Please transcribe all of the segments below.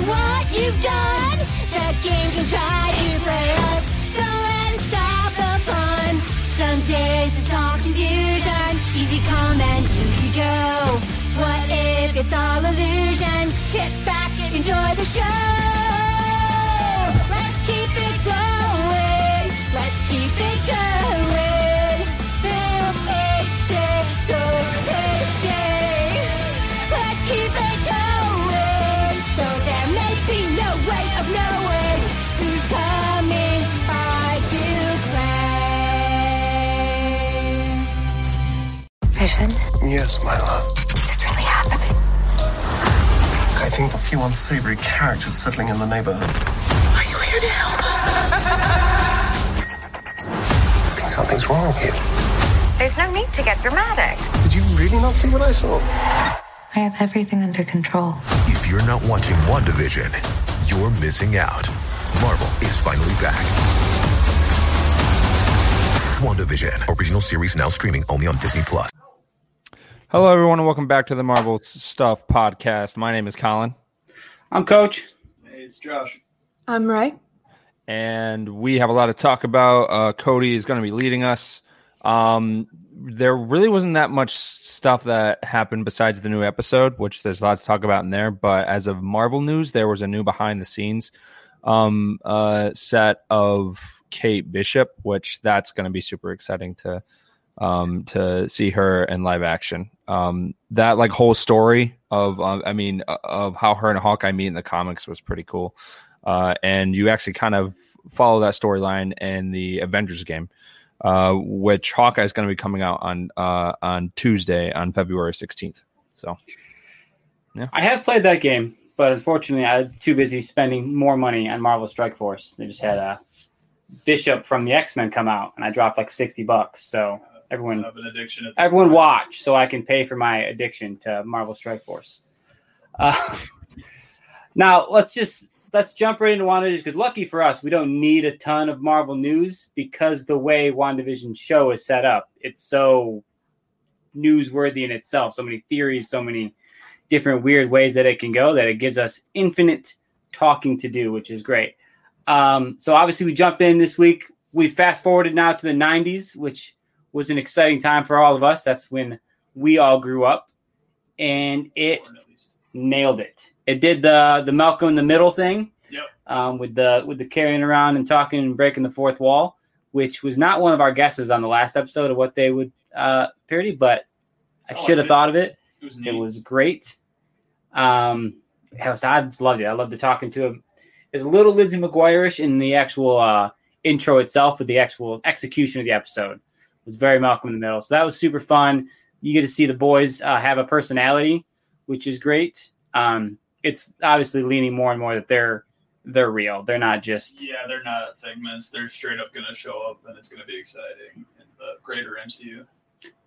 Don't what you've done. The game can try to play us. Don't let it stop the fun. Some days it's all confusion. Easy come and easy go. What if it's all illusion? Sit back enjoy the show. To. Vision, Yes, my love. This is this really happening? I think a few unsavory characters settling in the neighborhood. Are you here to help us? I think something's wrong here. There's no need to get dramatic. Did you really not see what I saw? I have everything under control. If you're not watching WandaVision, you're missing out. Marvel is finally back. WandaVision, original series now streaming only on Disney Plus. Hello, everyone, and welcome back to the Marvel Stuff podcast. My name is Colin, I'm Coach. It's Josh. I'm Ray. and we have a lot to talk about. Uh, Cody is going to be leading us. Um, there really wasn't that much stuff that happened besides the new episode, which there's a lot to talk about in there. But as of Marvel news, there was a new behind the scenes um, uh, set of Kate Bishop, which that's going to be super exciting to um, to see her in live action. Um, that like whole story of, uh, I mean, uh, of how her and Hawkeye meet in the comics was pretty cool. Uh, and you actually kind of follow that storyline in the Avengers game, uh, which Hawkeye is going to be coming out on uh, on Tuesday on February sixteenth. So I have played that game, but unfortunately, I'm too busy spending more money on Marvel Strike Force. They just had a Bishop from the X Men come out, and I dropped like sixty bucks. So everyone, Of an addiction. Everyone watch, so I can pay for my addiction to Marvel Strike Force. Uh, now let's just let's jump right into WandaVision because lucky for us, we don't need a ton of Marvel news because the way WandaVision show is set up, it's so newsworthy in itself. So many theories, so many different weird ways that it can go that it gives us infinite talking to do, which is great. Um, so obviously we jump in this week. We fast forwarded now to the 90s, which was an exciting time for all of us. That's when we all grew up, and it nailed it. It did the the Malcolm in the Middle thing Yep. um, with the with the carrying around and talking and breaking the fourth wall, which was not one of our guesses on the last episode of what they would uh, parody, but I Oh, should have thought of it. It was It was great. Um, I, was, I just loved it. I loved the talking to him. It's a little Lizzie McGuire-ish in the actual uh, intro itself, with the actual execution of the episode was very Malcolm in the Middle. So that was super fun. You get to see the boys uh, have a personality, which is great. Um, it's obviously leaning more and more that they're they're real. They're not just Yeah, they're not figments. They're straight up going to show up, and it's going to be exciting in the greater MCU.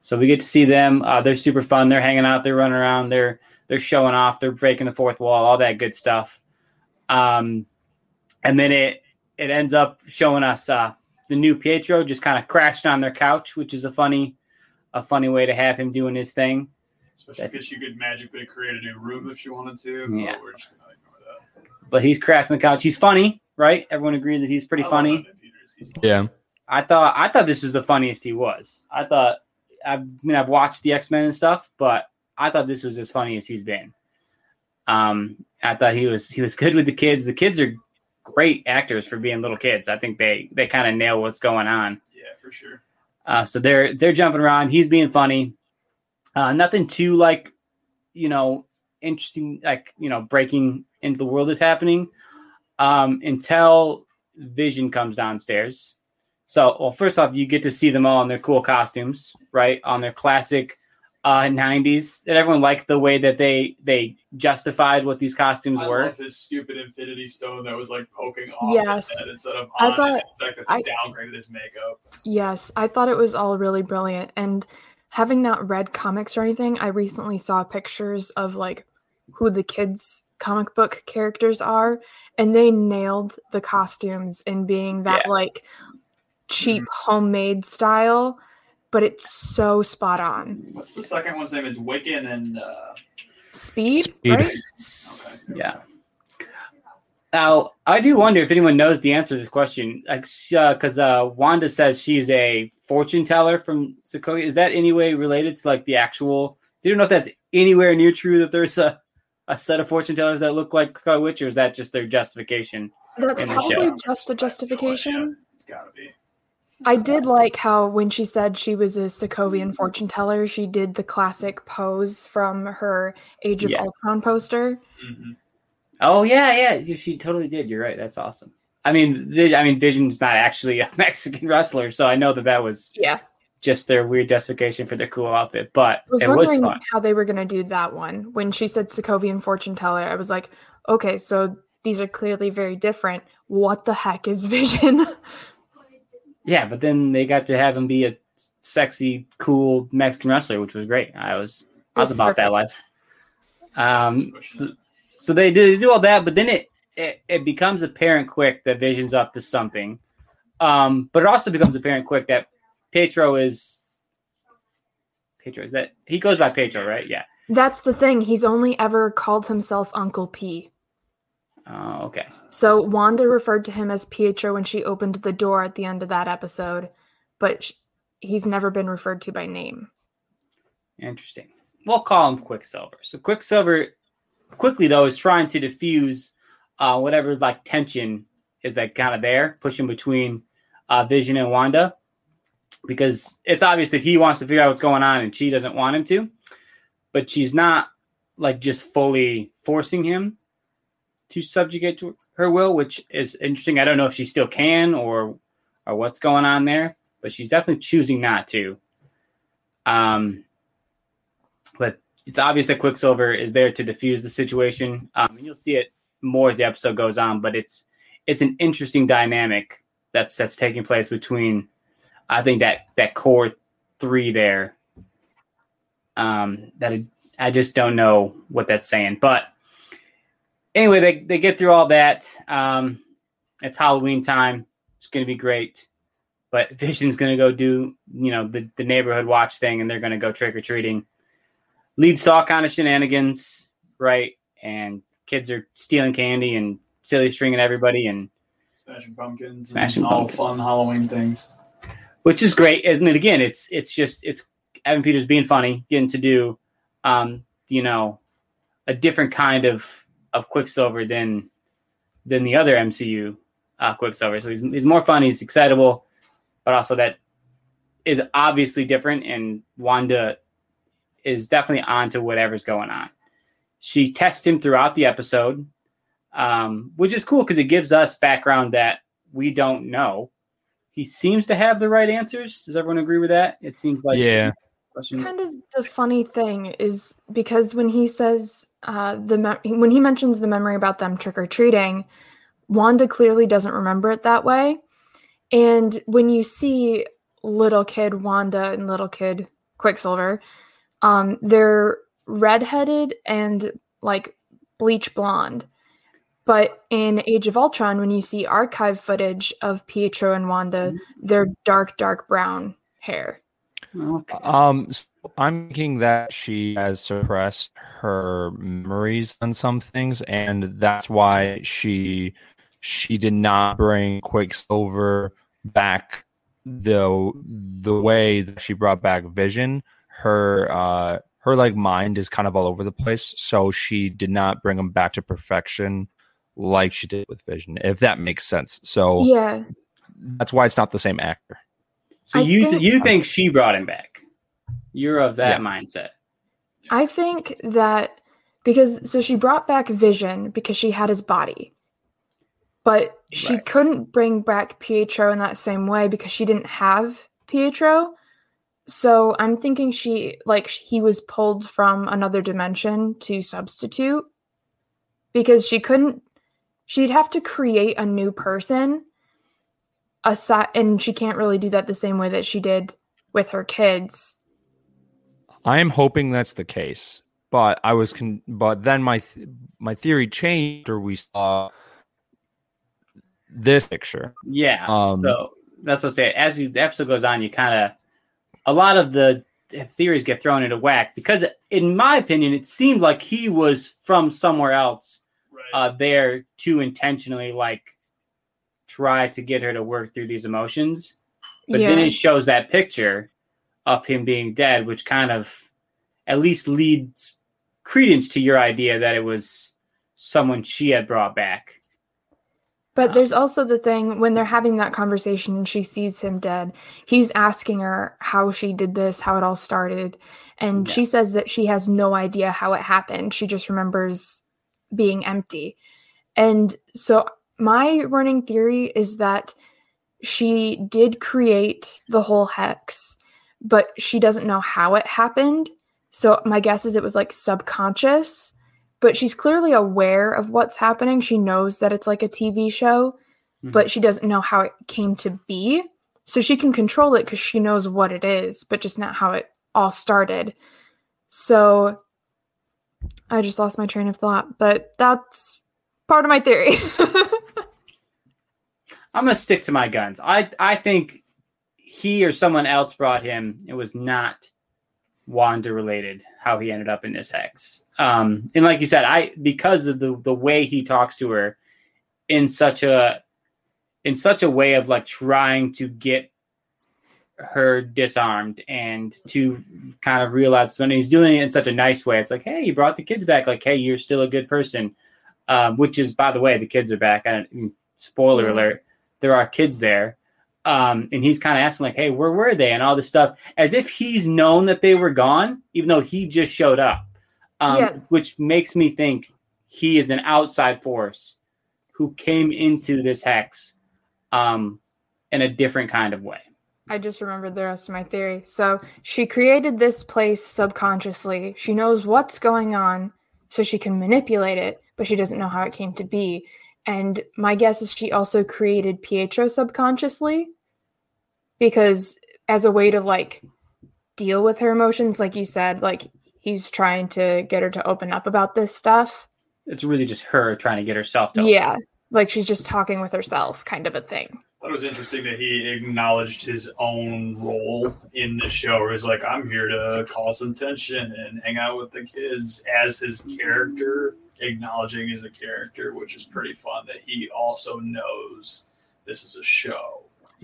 So we get to see them. Uh, they're super fun. They're hanging out. They're running around. They're they're showing off. They're breaking the fourth wall. All that good stuff. Um, and then it it ends up showing us uh, the new Pietro just kind of crashed on their couch, which is a funny a funny way to have him doing his thing. Especially because you could magically create a new room if you wanted to. Yeah. But we're just going to ignore that. But he's crashing the couch. He's funny, right? Everyone agreed that he's pretty I funny. He's yeah, I thought I thought this was the funniest he was. I thought I mean I've watched the X Men and stuff, but I thought this was as funny as he's been. Um, I thought he was he was good with the kids. The kids are great actors for being little kids. I think they they kind of nail what's going on. Yeah, for sure. Uh, so they're they're jumping around. He's being funny. Uh, nothing too like, you know, interesting like you know breaking into the world is happening um, until Vision comes downstairs. So, well, first off, you get to see them all in their cool costumes, right? On their classic uh, 90s. That everyone liked the way that they they justified what these costumes I were. love his stupid Infinity Stone that was like poking off Yes. his head instead of I on. thought- and the that I- downgraded his makeup. Yes, I thought it was all really brilliant. And having not read comics or anything, I recently saw pictures of like who the kids' comic book characters are, and they nailed the costumes in being that Yeah. like cheap homemade style, but it's so spot on. What's the second one's name? It's Wiccan and uh, Speed, Speed. right? Yeah. Now, I do wonder if anyone knows the answer to this question, like, because uh, Wanda says she's a fortune teller from Sokovia. Is that any way related to like the actual? Do you know if that's anywhere near true that there's a, a set of fortune tellers that look like Scarlet Witch, or is that just their justification? That's in the probably show. just a justification. it's gotta be. I did like how when she said she was a Sokovian fortune teller, she did the classic pose from her Age of Yeah. Ultron poster. hmm Oh yeah, yeah, she totally did. You're right. That's awesome. I mean, I mean, Vision's not actually a Mexican wrestler, so I know that that was Yeah. just their weird justification for their cool outfit, but I was it was wondering fun. how they were going to do that one. When she said Sokovian fortune teller, I was like, okay, so these are clearly very different. What the heck is Vision? Yeah, but then they got to have him be a sexy, cool Mexican wrestler, which was great. I was I was about that life. Um, so, so they do, do all that, but then it, it it becomes apparent quick that Vision's up to something. Um, but it also becomes apparent quick that Petro is Petro. Is that he goes by Petro, right? Yeah. That's the thing. He's only ever called himself Uncle P. Oh, okay. So Wanda referred to him as Pietro when she opened the door at the end of that episode, but sh- he's never been referred to by name. Interesting. We'll call him Quicksilver. So Quicksilver, quickly though, is trying to diffuse uh, whatever like tension is that kind of there, pushing between uh, Vision and Wanda, because it's obvious that he wants to figure out what's going on and she doesn't want him to, but she's not like just fully forcing him to subjugate to her will, which is interesting. I don't know if she still can or or what's going on there, but she's definitely choosing not to. Um, but it's obvious that Quicksilver is there to diffuse the situation. Um, and you'll see it more as the episode goes on. But it's it's an interesting dynamic that's that's taking place between, I think that that core three there. Um, that I just don't know what that's saying, but anyway, they they get through all that. Um, it's Halloween time. It's going to be great. But Vision's going to go do, you know, the, the neighborhood watch thing and they're going to go trick or treating. Leads to all kind of shenanigans, right? And kids are stealing candy and silly stringing everybody, and Smashing pumpkins, Smashing and all pumpkins. fun Halloween things. which is great. And then again, it's it's just it's Evan Peters being funny, getting to do, um, you know, a different kind of of Quicksilver than than the other MCU uh, Quicksilver. So he's he's more fun. He's excitable, but also that is obviously different. And Wanda is definitely on to whatever's going on. She tests him throughout the episode, um, which is cool because it gives us background that we don't know he seems to have the right answers. Does everyone agree with that? It seems like yeah. Questions. Kind of the funny thing is because when he says uh, the mem- when he mentions the memory about them trick or treating, Wanda clearly doesn't remember it that way. And when you see little kid Wanda and little kid Quicksilver, um, they're redheaded and like bleach blonde. But in Age of Ultron, when you see archive footage of Pietro and Wanda, they're dark, dark brown hair. Okay. Um, so I'm thinking that she has suppressed her memories on some things, and that's why she she did not bring Quicksilver back the the way that she brought back Vision. Her uh her like mind is kind of all over the place, so she did not bring him back to perfection like she did with Vision, if that makes sense. So Yeah, that's why it's not the same actor. So I you think- you think she brought him back? You're of that Yeah. mindset. I think that because so she brought back Vision because she had his body. but she Right. couldn't bring back Pietro in that same way because she didn't have Pietro. So I'm thinking she like he was pulled from another dimension to substitute because she couldn't she'd have to create a new person aside and she can't really do that the same way that she did with her kids. I am hoping that's the case, but I was con- but then my th- my theory changed or we saw this picture. Yeah. Um, so that's what I say. As you, the episode goes on, you kind of a lot of the theories get thrown into whack because, in my opinion, it seemed like he was from somewhere else Right. uh, there to intentionally like try to get her to work through these emotions. But then it shows that picture of him being dead, which kind of at least leads credence to your idea that it was someone she had brought back. But uh, there's also the thing when they're having that conversation and she sees him dead, he's asking her how she did this, how it all started. And she says that she has no idea how it happened. She just remembers being empty. And so my running theory is that she did create the whole hex, but she doesn't know how it happened. So my guess is it was like subconscious but she's clearly aware of what's happening. She knows that it's like a TV show, mm-hmm. but she doesn't know how it came to be. So she can control it because she knows what it is, but just not how it all started. So I just lost my train of thought, but that's part of my theory. I'm gonna stick to my guns. I I think he or someone else brought him. It was not Wanda related. How he ended up in this hex. Um, and like you said, I because of the the way he talks to her in such a in such a way of like trying to get her disarmed and to kind of realize when he's doing it in such a nice way. It's like, hey, you brought the kids back. Like, hey, you're still a good person. Um, which is, by the way, the kids are back. I don't, spoiler alert: there are kids there. Um, and he's kind of asking, like, hey, where were they? And all this stuff, as if he's known that they were gone, even though he just showed up. Um, Yeah. Which makes me think he is an outside force who came into this hex um, in a different kind of way. I just remembered the rest of my theory. So she created this place subconsciously. She knows what's going on, so she can manipulate it, but she doesn't know how it came to be. And my guess is she also created Pietro subconsciously because as a way to like deal with her emotions, like you said, like he's trying to get her to open up about this stuff. It's really just her trying to get herself to. Yeah. Like she's just talking with herself, kind of a thing. Thought it was interesting that he acknowledged his own role in the show. Where he's like, "I'm here to cause some tension and hang out with the kids," as his character, acknowledging he's a character, which is pretty fun. That he also knows this is a show.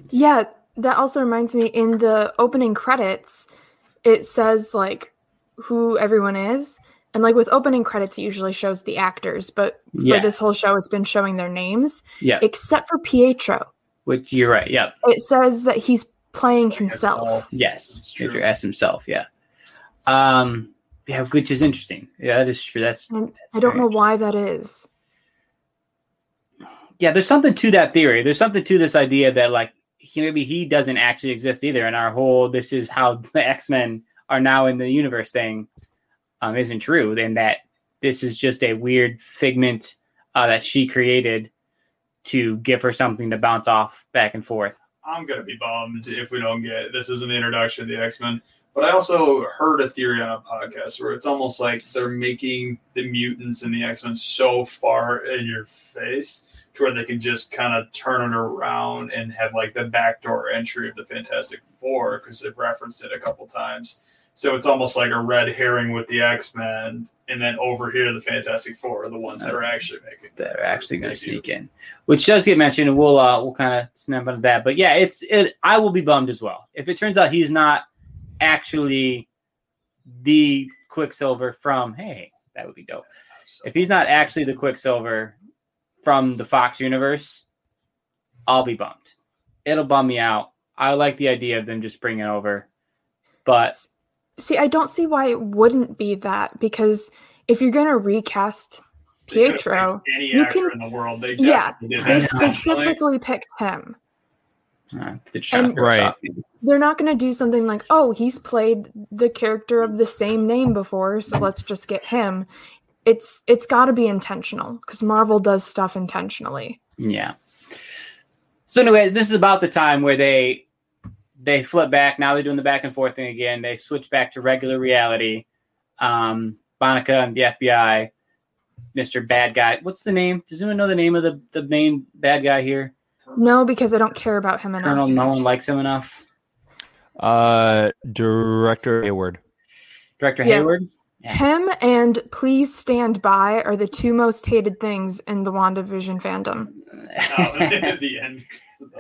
Yeah, that also reminds me in the opening credits, it says like who everyone is. And like with opening credits, it usually shows the actors, but for Yeah. this whole show, it's been showing their names, Yeah. except for Pietro. Which you're right. Yep. It says that he's playing himself. Yes. It's true. Major S himself. Yeah. Um. Yeah, which is interesting. Yeah, that is true. That's. That's I don't know why that is. yeah, there's something to that theory. There's something to this idea that like he, maybe he doesn't actually exist either, and our whole this is how the X Men are now in the universe thing um, isn't true, and that this is just a weird figment uh, that she created to give her something to bounce off back and forth. I'm gonna be bummed if we don't get this. Isn't the introduction of the X Men? But I also heard a theory on a podcast where it's almost like they're making the mutants and the X Men so far in your face to where they can just kind of turn it around and have like the backdoor entry of the Fantastic Four because they've referenced it a couple times. So it's almost like a red herring with the X Men, and then over here the Fantastic Four are the ones that are actually making that are actually going to sneak in, which does get mentioned, and we'll uh, we'll kind of snap into that. But yeah, it's it. I will be bummed as well if it turns out he's not actually the Quicksilver from. Hey, that would be dope. If he's not actually the Quicksilver from the Fox universe, I'll be bummed. It'll bum me out. I like the idea of them just bringing over, but See, I don't see why it wouldn't be that because if you're going to recast Pietro. Any You actor can- in the world, they Yeah, did they that intentionally. specifically picked him. Uh, they're trying to And- Right. They're not going to do something like, oh, he's played the character of the same name before, so let's just get him. It's it's got to be intentional because Marvel does stuff intentionally. Yeah. So anyway, this is about the time where they they flip back. Now they're doing the back and forth thing again. They switch back to regular reality. Um, Monica and the FBI, Mister Bad Guy. What's the name? Does anyone know the name of the the main bad guy here? No, because I don't care about him enough. Colonel. No one likes him enough. Uh, director Hayward. Director Yeah. Hayward. Him and Please Stand By are the two most hated things in the WandaVision fandom. Oh, the end.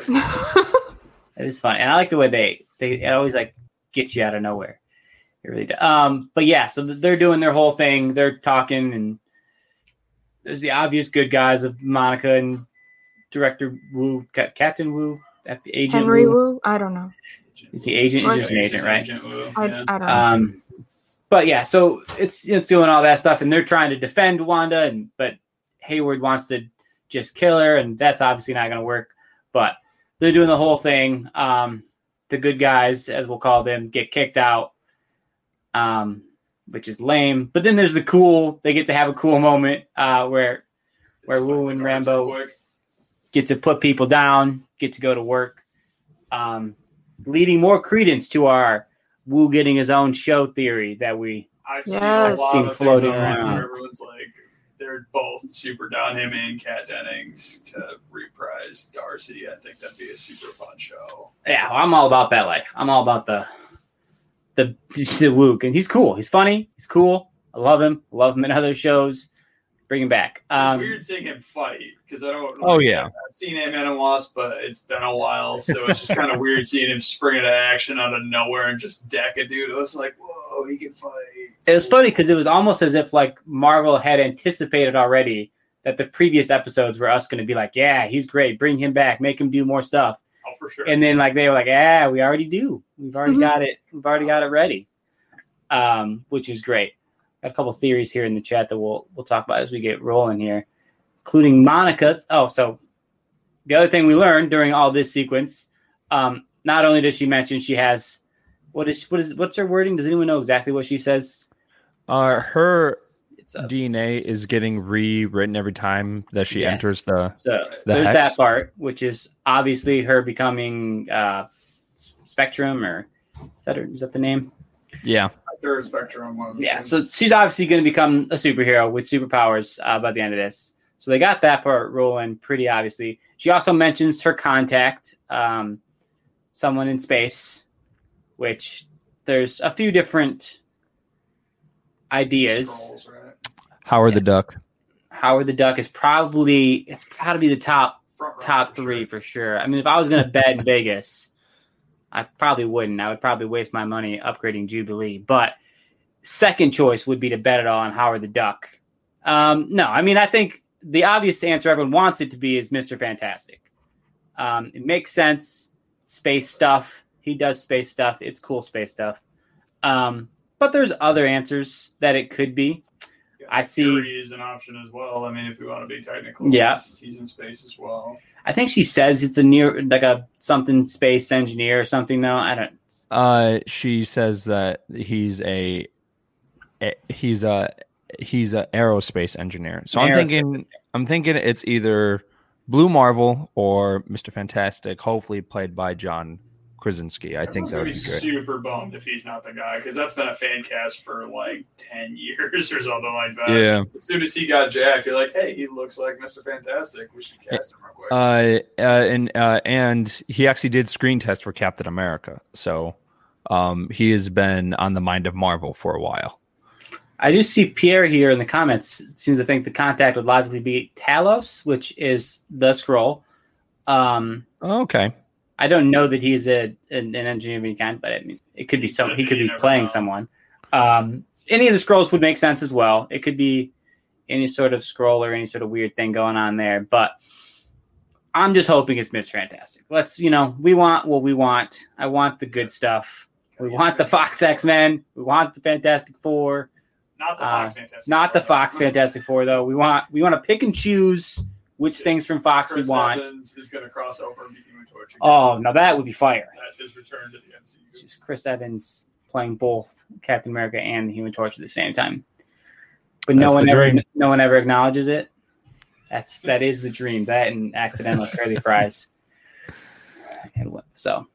It is fun, and I like the way they they it always like get you out of nowhere. It really does. Um, but yeah, so they're doing their whole thing. They're talking, and there's the obvious good guys of Monica and Director Woo, Captain Woo, F- Agent Henry Woo. Woo? I don't know. Is he agent? Or He's just an agent, right? Agent Woo, I, yeah. I don't know. Um, but yeah, so it's it's doing all that stuff, and they're trying to defend Wanda, and but Hayward wants to just kill her, and that's obviously not going to work. But they're doing the whole thing. Um, the good guys, as we'll call them, get kicked out, um, which is lame. But then there's the cool. They get to have a cool moment uh, where where Woo and Rambeau get to put people down, get to go to work, um, leading more credence to our Woo getting his own show theory that we I've seen Yes. a lot Seen of floating around. where everyone's like, they're both super down him and Kat Dennings to reprise Darcy. I think that'd be a super fun show. yeah, I'm all about that life. I'm all about the the the Woo, and he's cool. He's funny. He's cool. I love him. Love him in other shows. Bring him back. It's Um, weird seeing him fight because I don't. Oh, yeah. I've seen Ant Man and Wasp, but it's been a while, so it's just kind of weird seeing him spring into action out of nowhere and just deck a dude. It was like, whoa, he can fight. It was funny because it was almost as if like Marvel had anticipated already that the previous episodes were us going to be like, yeah, he's great. Bring him back. Make him do more stuff. Oh, for sure. and then like they were like, "Yeah, we already do. We've already Mhm. got it. We've already got it ready," um, which is great. Got a couple theories here in the chat that we'll we'll talk about as we get rolling here, including Monica's. Oh, so the other thing we learned during all this sequence, um, not only does she mention she has what is what is what's her wording? Does anyone know exactly what she says? Uh, her It's a- DNA is getting rewritten every time that she Yes. enters the. So The there's hex? that part, which is obviously her becoming uh, Spectrum, or is that, her, is that the name? Yeah. Third spectrum. One Yeah, so she's obviously going to become a superhero with superpowers uh, by the end of this. So they got that part rolling pretty obviously. She also mentions her contact, um, someone in space, which there's a few different ideas. Scrolls, right? Howard the Duck. Howard the Duck is probably it's got to be the top Front top for three sure. for sure. I mean, if I was going to bet in Vegas, I probably wouldn't. I would probably waste my money upgrading Jubilee. But second choice would be to bet it all on Howard the Duck. Um, no, I mean, I think the obvious answer everyone wants it to be is Mr. Fantastic. Um, it makes sense. Space stuff. He does space stuff. It's cool space stuff. Um, but there's other answers that it could be. Yeah, I see- Fury is an option as well. I mean, if we want to be technical, Yeah. he's, he's in space as well. I think she says it's a near like a something space engineer or something though. I don't Uh, she says that he's a, a he's a he's a aerospace engineer. So I'm Aerospace thinking I'm thinking it's either Blue Marvel or Mister Fantastic, hopefully played by John Krasinski. I think that would be be great. super bummed if he's not the guy because that's been a fan cast for like ten years or something like that. Yeah. As soon as he got jacked, you're like, hey, he looks like Mr. Fantastic. We should cast him real quick. Uh, uh, and uh, and he actually did screen test for Captain America, so um, he has been on the mind of Marvel for a while. I do see Pierre here in the comments seems to think the contact would logically be Talos, which is the Skrull. Um Okay, I don't know that he's a an, an engineer of any kind, but I mean it could be some he could be playing know. someone. Um any of the Skrulls would make sense as well. It could be any sort of Skrull or any sort of weird thing going on there, but I'm just hoping it's Miss Fantastic. Let's, you know, we want what we want. I want the good stuff. We want the Fox X Men. We want the Fantastic Four. Not the Uh, Fox Fantastic. Not the Four. Fox Fantastic Four though. We want we want to pick and choose which Yes. things from Fox Chris we want. Evans is going to cross over and be Human Oh, now that would be fire. That's his return to the MCU. Just Chris Evans playing both Captain America and the Human Torch at the same time. But no one ever dream. no one ever acknowledges it. That's that is the dream. That and accidental curly fries. And what- So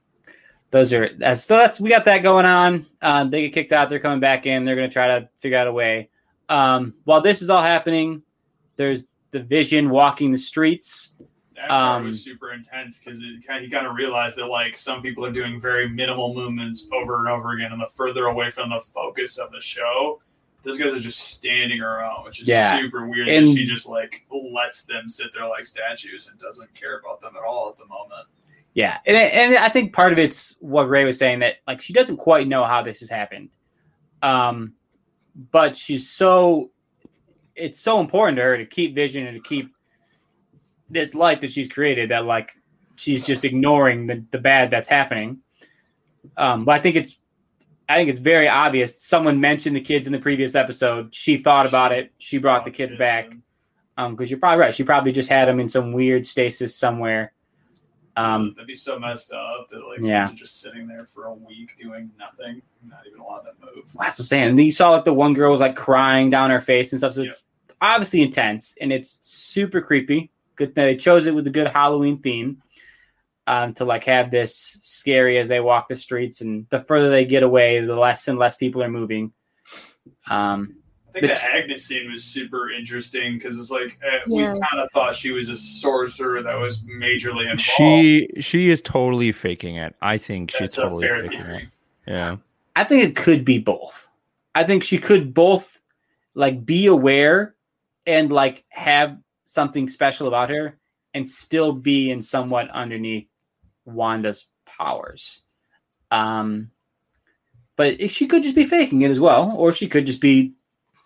those are that's so that's we got that going on. Um, they get kicked out. They're coming back in. They're going to try to figure out a way. Um, while this is all happening, there's the Vision walking the streets. That part Um, was super intense because it kind of realized that like some people are doing very minimal movements over and over again, and the further away from the focus of the show, those guys are just standing around, which is Yeah. super weird. And- she just like lets them sit there like statues and doesn't care about them at all at the moment. Yeah, and and I think part of it's what Ray was saying that like she doesn't quite know how this has happened, um, but she's so it's so important to her to keep Vision and to keep this life that she's created that like she's just ignoring the the bad that's happening. Um, but I think it's I think it's very obvious. Someone mentioned the kids in the previous episode. She thought about it. She brought the kids back. Um, because you're probably right. She probably just had them in some weird stasis somewhere. Um, That'd be so messed up that like Yeah. just sitting there for a week doing nothing, not even allowed to move. That's what I'm saying. And then you saw like the one girl was like crying down her face and stuff. So it's obviously intense and it's super creepy. Good they chose it with a good Halloween theme. Um, to like have this scary as they walk the streets and the further they get away, the less and less people are moving. Um I think The the Agnes scene was super interesting because it's like uh, Yeah. we kind of thought she was a sorcerer that was majorly involved. She she is totally faking it. I think she's That's a totally faking theory. it. Yeah. I think it could be both. I think she could both like be aware and like have something special about her and still be in somewhat underneath Wanda's powers. Um but she could just be faking it as well, or she could just be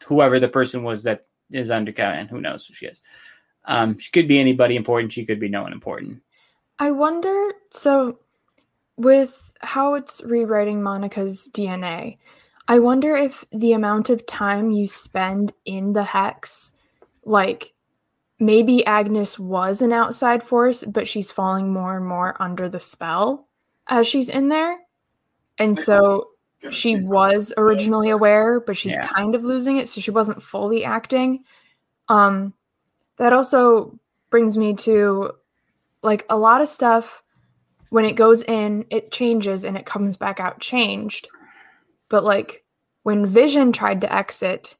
whoever the person was that is under Kevin. Who knows who she is? Um, she could be anybody important. She could be no one important. I wonder so with how it's rewriting Monica's DNA, I wonder if the amount of time you spend in the hex, like maybe Agnes was an outside force, but she's falling more and more under the spell as she's in there. And so she was originally aware, but she's Yeah. kind of losing it, so she wasn't fully acting. Um, that also brings me to like a lot of stuff when it goes in, it changes and it comes back out changed. But like when Vision tried to exit,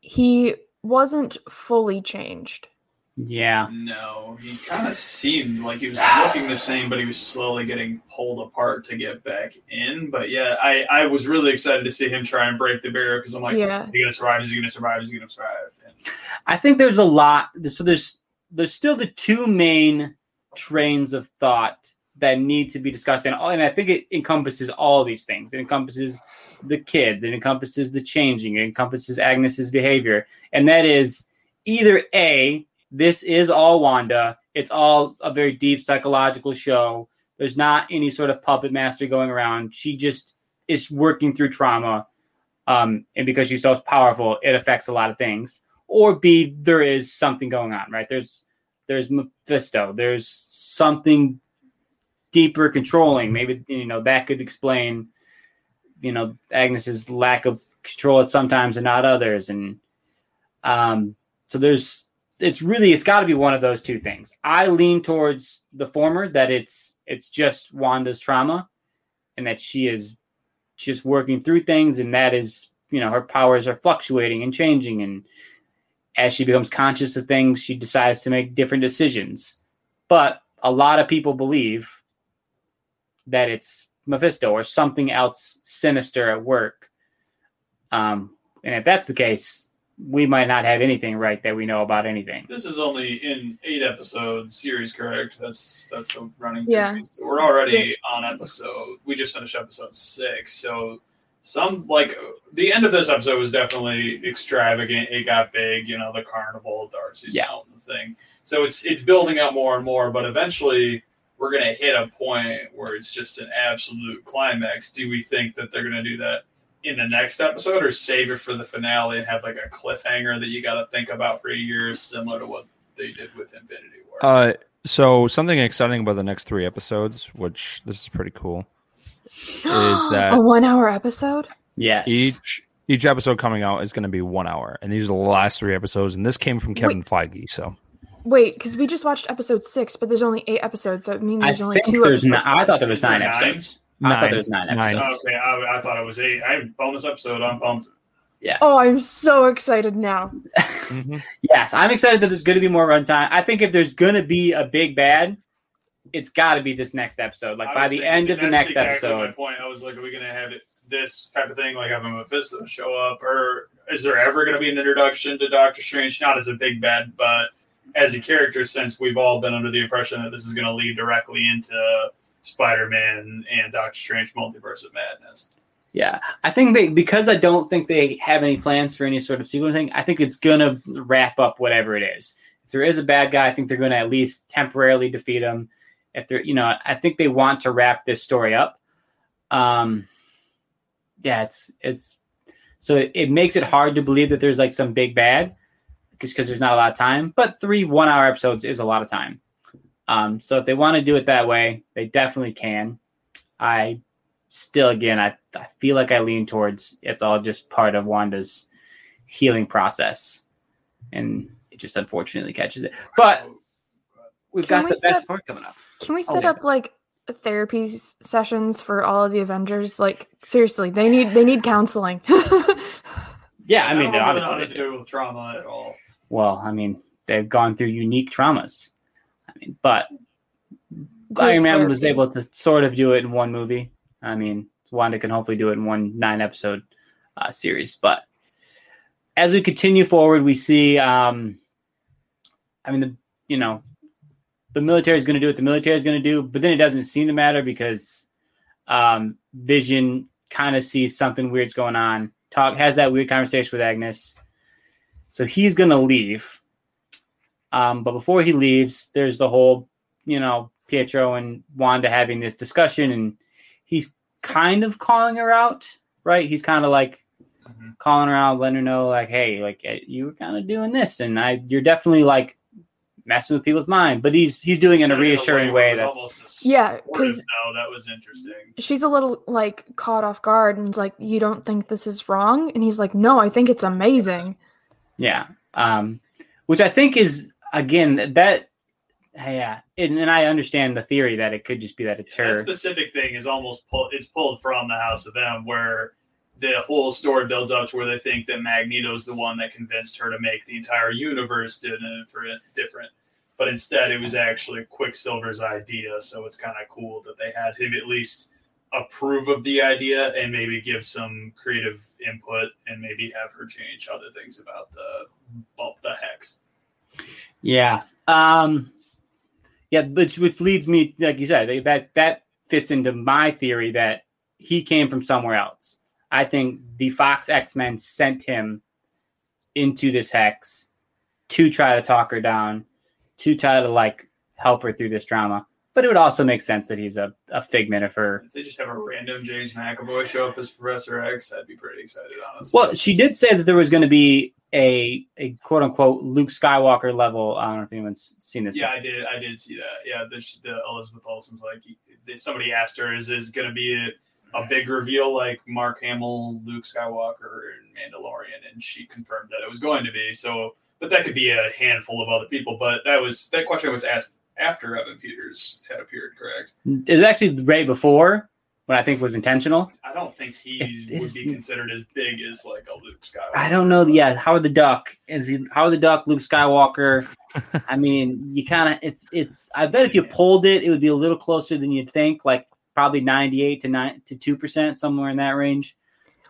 he wasn't fully changed. Yeah. No, he kind of seemed like he was looking the same, but he was slowly getting pulled apart to get back in. But yeah, I, I was really excited to see him try and break the barrier because I'm like, Yeah. is he gonna survive? Is he gonna survive? Is he gonna survive? And I think there's a lot. So there's there's still the two main trains of thought that need to be discussed, and and I think it encompasses all these things. It encompasses the kids. It encompasses the changing. It encompasses Agnes's behavior, and that is either a this is all Wanda. It's all a very deep psychological show. There's not any sort of puppet master going around. She just is working through trauma, um, and because she's so powerful, it affects a lot of things or B, there is something going on, right? There's there's Mephisto. There's something deeper controlling. Maybe you know that could explain, you know, Agnes's lack of control at sometimes and not others, and um, so there's it's really it's got to be one of those two things. I lean towards the former that it's it's just Wanda's trauma, and that she is just working through things, and that is you know her powers are fluctuating and changing and as she becomes conscious of things, she decides to make different decisions. But a lot of people believe that it's Mephisto or something else sinister at work. Um, and if that's the case, we might not have anything right that we know about anything. this is only in eight episode series, correct? That's that's the running. Yeah. So we're already on episode. We just finished episode six, so some like the end of this episode was definitely extravagant. It got big, you know, the carnival, Darcy's Yeah. the thing. So it's it's building up more and more, but eventually we're gonna hit a point where it's just an absolute climax. Do we think that they're gonna do that in the next episode, or save it for the finale and have like a cliffhanger that you got to think about for years, similar to what they did with Infinity War? Uh, so something exciting about the next three episodes, which this is pretty cool, is that a one-hour episode. Yes. each each episode coming out is going to be one hour, and these are the last three episodes. And this came from Kevin Feige, so Wait, because we just watched episode six, but there's only eight episodes, so it means I there's only think two. there's. episodes Nine, I thought there was Is there nine nine? episodes. I thought Nine. there was nine Nine. episodes. okay, I, I thought it was eight. I have bonus episode. I'm pumped. Oh, I'm so excited now. Mhm. Yes, I'm excited that there's going to be more runtime. I think if there's going to be a big bad, it's got to be this next episode. Like I by the thinking end of the next exactly My episode. point. I was like, are we going to have it this type of thing, like having Mephisto show up, or is there ever going to be an introduction to Doctor Strange? Not as a big bad, but as a character, since we've all been under the impression that this is going to lead directly into Spider-Man and Doctor Strange Multiverse of Madness. Yeah, I think they because I don't think they have any plans for any sort of sequel thing. I think it's gonna wrap up whatever it is. If there is a bad guy, I think they're gonna at least temporarily defeat him. If they're, you know, I think they want to wrap this story up. Um, yeah, it's it's so it, it makes it hard to believe that there's like some big bad because because there's not a lot of time. But three one hour episodes is a lot of time. Um, so if they want to do it that way, they definitely can. I still again I, I feel like i lean towards it's all just part of wanda's healing process and it just unfortunately catches it but we've Can got we the best part coming up Can we Oh, set yeah. up like therapy sessions for all of the Avengers? Like seriously, they need they need counseling. yeah i mean I don't know obviously how to do. deal with trauma at all. Well i mean they've gone through unique traumas. I mean but Group iron man was able to sort of do it in one movie. I mean wanda can hopefully do it in one nine episode uh, series. But as we continue forward we see um i mean the you know the military is going to do what the military is going to do but then it doesn't seem to matter because um vision kind of sees something weird's going on. Talk has that weird conversation with agnes so he's going to leave um but before he leaves there's the whole you know pietro and wanda having this discussion and he's kind of calling her out right he's kind of like Mhm. calling her out letting her know like hey like eh, you were kind of doing this and i you're definitely like messing with people's mind but he's he's doing it in a reassuring where way that's almost Yeah, because though. that was interesting. She's a little like caught off guard and like, "You don't think this is wrong?" And he's like, "No, I think it's amazing." Yeah. Um, which I think is again that yeah, and, and I understand the theory that it could just be that it's that her. specific thing is almost pulled it's pulled from the house of m where the whole story builds up to where they think that magneto's the one that convinced her to make the entire universe different but instead it was actually quicksilver's idea so it's kind of cool that they had him at least approve of the idea and maybe give some creative input and maybe have her change other things about the the hex Yeah. Um, yeah, which which leads me, like you said, that that fits into my theory that he came from somewhere else. I think the Fox X Men sent him into this hex to try to talk her down, to try to like help her through this drama. But it would also make sense that he's a, a figment of her if they just have a random james mcavoy show up as professor x i'd be pretty excited honestly Well, she did say that there was going to be a a quote unquote Luke Skywalker level. I don't know if anyone's seen this. Yeah, I did. I did see that. Yeah, the, the Elizabeth Olsen's like somebody asked her, "Is is going to be a, a big reveal like Mark Hamill, Luke Skywalker, and Mandalorian?" And she confirmed that it was going to be. So, but that could be a handful of other people. But that was that question was asked after Evan Peters had appeared. Correct? It was actually right before when I think was intentional. I don't think he It- would be considered as big as like a Luke Skywalker. I don't know. Yeah, Howard the Duck is he? Howard the Duck, Luke Skywalker. I mean, you kind of it's it's. I bet if you pulled it, it would be a little closer than you'd think. Like probably ninety eight to nine to two percent, somewhere in that range.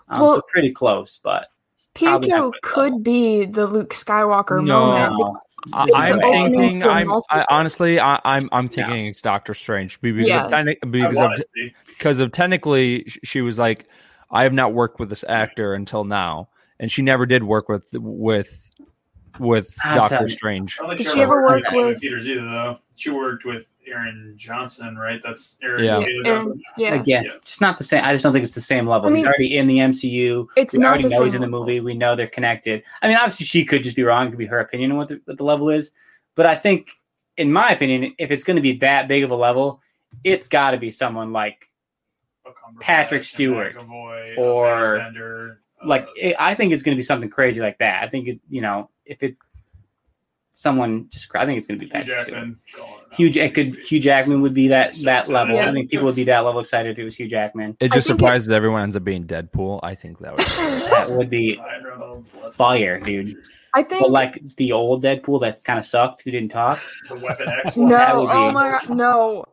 Um, Well- so pretty close, but Probably Pietro could be the Luke Skywalker No. moment. No. I, It's I'm thinking. to a I'm I, honestly. I, I'm. I'm thinking it's Doctor Strange because Yeah. of techni- because of it to be. because of technically she was like, I have not worked with this actor until now, and she never did work with with with I'll Doctor. Strange. I don't think Did she she ever ever work with- Peters either, though. She worked with Aaron Johnson, right? That's Aaron Yeah. Aaron- yeah. Again, Yeah. just not the same. I just don't think it's the same level. I he's already in the MCU. It's we not already the know he's in the level. movie. We know they're connected. I mean, obviously, she could just be wrong. It could be her opinion on what the, what the level is. But I think, in my opinion, if it's going to be that big of a level, it's got to be someone like Patrick Stewart, McAvoy, or- uh, like it, I think it's going to be something crazy like that. I think it, you know, if it someone just, I think it's going to be Hugh Patrick Stewart. Jackman. Oh, going out Hugh, it could. Hugh Jackman would be that So that excited. level. I think people would be that level excited if it was Hugh Jackman. It just think it- surprised that everyone ends up being Deadpool. I think that was That would be Ryan Reynolds, let's- fire, dude. I think But like the old Deadpool that kind of sucked, who didn't talk. The Weapon X one. no. that Oh my god, no.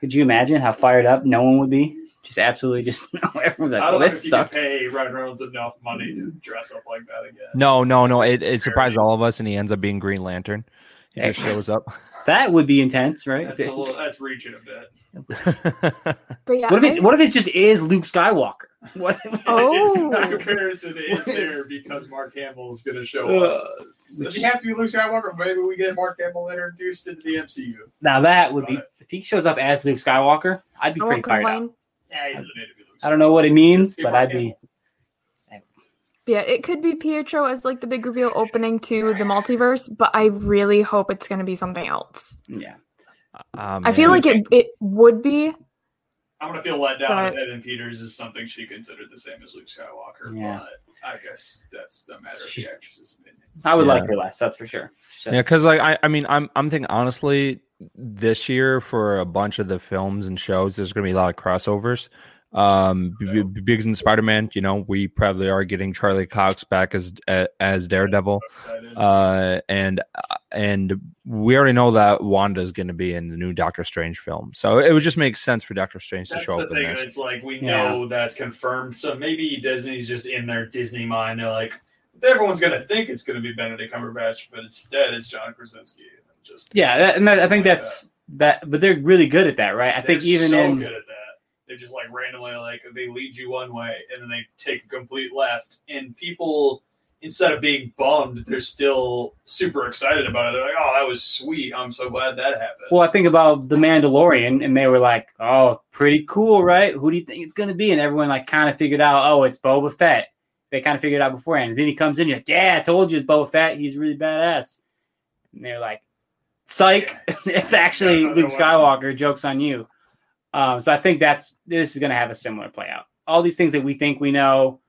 Could you imagine how fired up no one would be? Just absolutely, just everyone. Like, I don't know this if you can sucked. pay Ryan Reynolds enough money to dress up like that again. no, no, no. It, it surprised all of us, and he ends up being Green Lantern. He just shows up. That would be intense, right? That's a little. That's reaching a bit. But yeah, What if it? What if it just is Luke Skywalker? What? Oh. the comparison is there because Mark Hamill is going to show up. Uh, Does he have to be Luke Skywalker? Maybe we get Mark Hamill introduced into the MCU. now that would be if he shows up as Luke Skywalker, I'd be I pretty fired up. complain. Yeah, he doesn't need to be Luke. I don't know what it means, but I'd be. Yeah, it could be Pietro as like the big reveal opening to the multiverse, but I really hope it's going to be something else. Yeah, Um, I feel like it it would be. I'm gonna feel let down But- Evan Peters is something she considered the same as Luke Skywalker. Yeah. But I guess that's a matter of the actress's opinion. I would Yeah. like her less. That's for sure. She Yeah, because like I, I mean, I'm I'm thinking honestly, this year for a bunch of the films and shows, there's going to be a lot of crossovers. Um, b- b- Biggs and Spider Man, you know, we probably are getting Charlie Cox back as as Daredevil, uh, and and we already know that Wanda is going to be in the new Doctor Strange film, so it would just make sense for Doctor Strange to show the up in thing. this. It's like we Yeah. know that's confirmed. So maybe Disney's just in their Disney mind. They're like, everyone's gonna think it's gonna be Benedict Cumberbatch, but instead it's John Krasinski. Just yeah, that, and that, I think Like that's that. But they're really good at that, right? I think even. They're so in good at that. They just like randomly like they lead you one way and then they take a complete left, and people instead of being bummed, they're still super excited about it. They're like, "Oh, that was sweet. I'm so glad that happened." Well, I think about the Mandalorian, and they were like, "Oh, pretty cool, right? Who do you think it's going to be?" And everyone like kind of figured out, "Oh, it's Boba Fett." They kind of figured it out beforehand. And then he comes in, you're like, "Yeah, I told you it's Boba Fett. He's really badass." And they're like, "Psych! it's actually Luke. Skywalker. Jokes on you." Um, so I think that's this is going to have a similar play out. All these things that we think we know,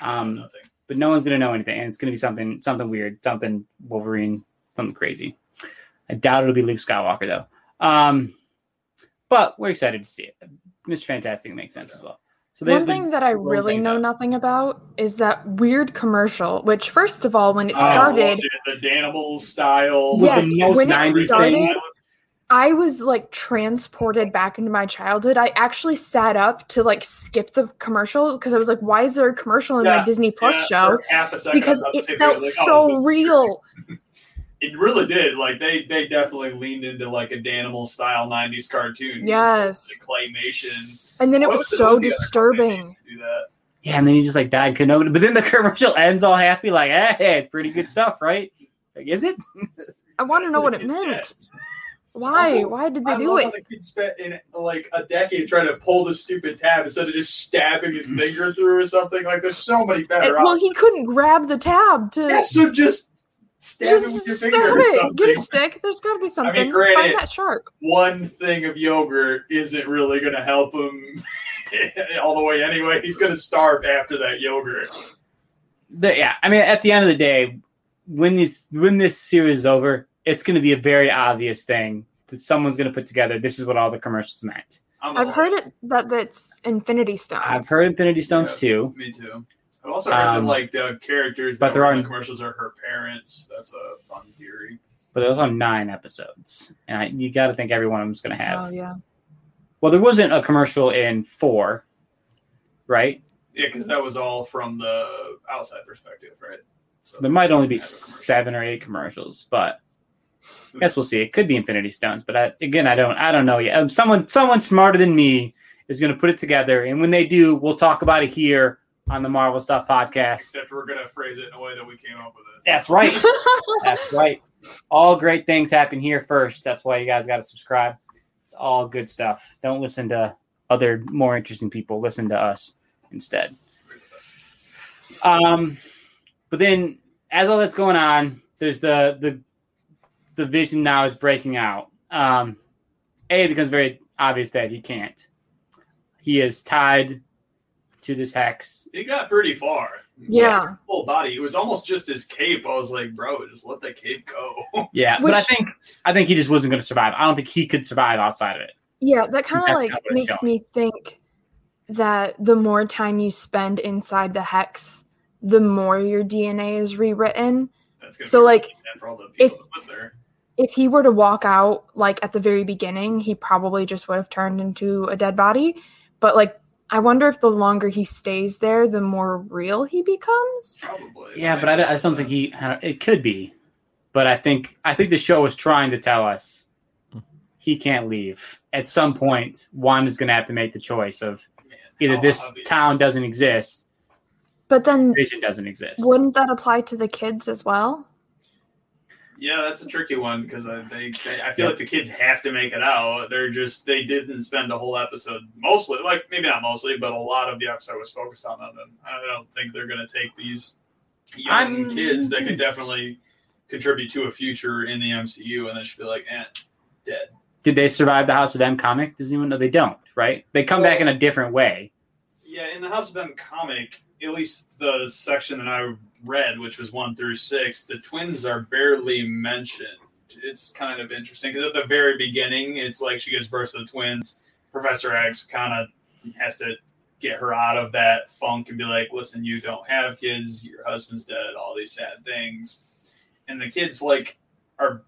um, but no one's going to know anything, and it's going to be something something weird, something Wolverine, something crazy. I doubt it'll be Luke Skywalker though. Um, but we're excited to see it. Mr. Fantastic makes sense as well. So they One have the- thing that I really know out. nothing about is that weird commercial. Which, first of all, when it Oh, started, the Danimals style. Yes, when it started, thing. I was like transported back into my childhood. I actually sat up to like skip the commercial because I was like, "Why is there a commercial in Yeah, my Disney Plus Yeah, show?" for half a second, Because I thought the it felt like, oh, so this is real. It really did. Like they they definitely leaned into like a Danimal style '90s cartoon. Yes. the claymation. And then it What was the- so what was the other disturbing. company to Do that. Yeah, and then he just like died, couldn't open it. But then the commercial ends all happy, like, "Hey, pretty good stuff, right?" Like, is it? I want to know what it meant. that. Why? Also, Why did they I do love how it? the kid spent in like a decade trying to pull the stupid tab instead of just stabbing his finger through or something. Like there's so many It- better well, options. he couldn't grab the tab to Yeah, so just stab it just with your stab finger or it. something. Get a stick. There's got to be something. granted- Find that shark. One thing of yogurt isn't really going to help him all the way anyway. He's going to starve after that yogurt. The, yeah, I mean, at the end of the day, when this when this series is over, it's going to be a very obvious thing that someone's going to put together. This is what all the commercials meant. I'm I've heard it that that's Infinity Stones. I've heard Infinity Stones Yeah. too. Me too. I've also heard Um, that like the characters but that there were in are- the commercials are her parents. That's a fun theory. but there's on nine episodes, and I, you got to think every one of them's going to have. Oh yeah. Well, there wasn't a commercial in four, right? Yeah, because that was all from the outside perspective, right? So There might only be have a commercial. seven or eight commercials, but I guess we'll see. It could be Infinity Stones, but I, again, I don't, I don't know yet. Um, someone, someone smarter than me is going to put it together, and when they do, we'll talk about it here on the Marvel Stuff Podcast. Except we're gonna phrase it in a way that we came up with it. That's right. That's right. all great things happen here first. That's why you guys got to subscribe. It's all good stuff. Don't listen to other more interesting people. Listen to us instead. Um, but then as all that's going on, there's the the the vision now is breaking out. Um, a it becomes very obvious that he can't. He is tied to this hex. It got pretty far. Yeah. Full body. It was almost just his cape. I was like, bro, just let the cape go. Yeah, but I think I think he just wasn't going to survive. I don't think he could survive outside of it. Yeah, that kind of like kinda makes me think that the more time you spend inside the hex, the more your DNA is rewritten. That's gonna So be like for all the if that live there. if he were to walk out like at the very beginning, he probably just would have turned into a dead body. But like I wonder if the longer he stays there, the more real he becomes. Probably. Yeah, but I, don't- I just don't think he. I don't- It could be, but I think I think the show is trying to tell us hmm. he can't leave. At some point, Wanda's going to have to make the choice of either how this obvious. town doesn't exist, But then Vision doesn't exist. wouldn't that apply to the kids as well? Yeah, that's a tricky one because I, they, they, I feel like the kids have to make it out. They're just they didn't spend a whole episode, mostly like maybe not mostly, but a lot of the episode was focused on them. And I don't think they're going to take these young I'm- kids that could definitely contribute to a future in the MCU, and they should be like, eh, dead. Did they survive the House of M comic? Does anyone know? They don't, right? They come back in a different way. Yeah, in the House of M comic, at least the section that I read, which was one through six, the twins are barely mentioned. It's kind of interesting because at the very beginning, it's like she gives birth to the twins. Professor X kind of has to get her out of that funk and be like, listen, you don't have kids, your husband's dead, all these sad things. And the kids, like, are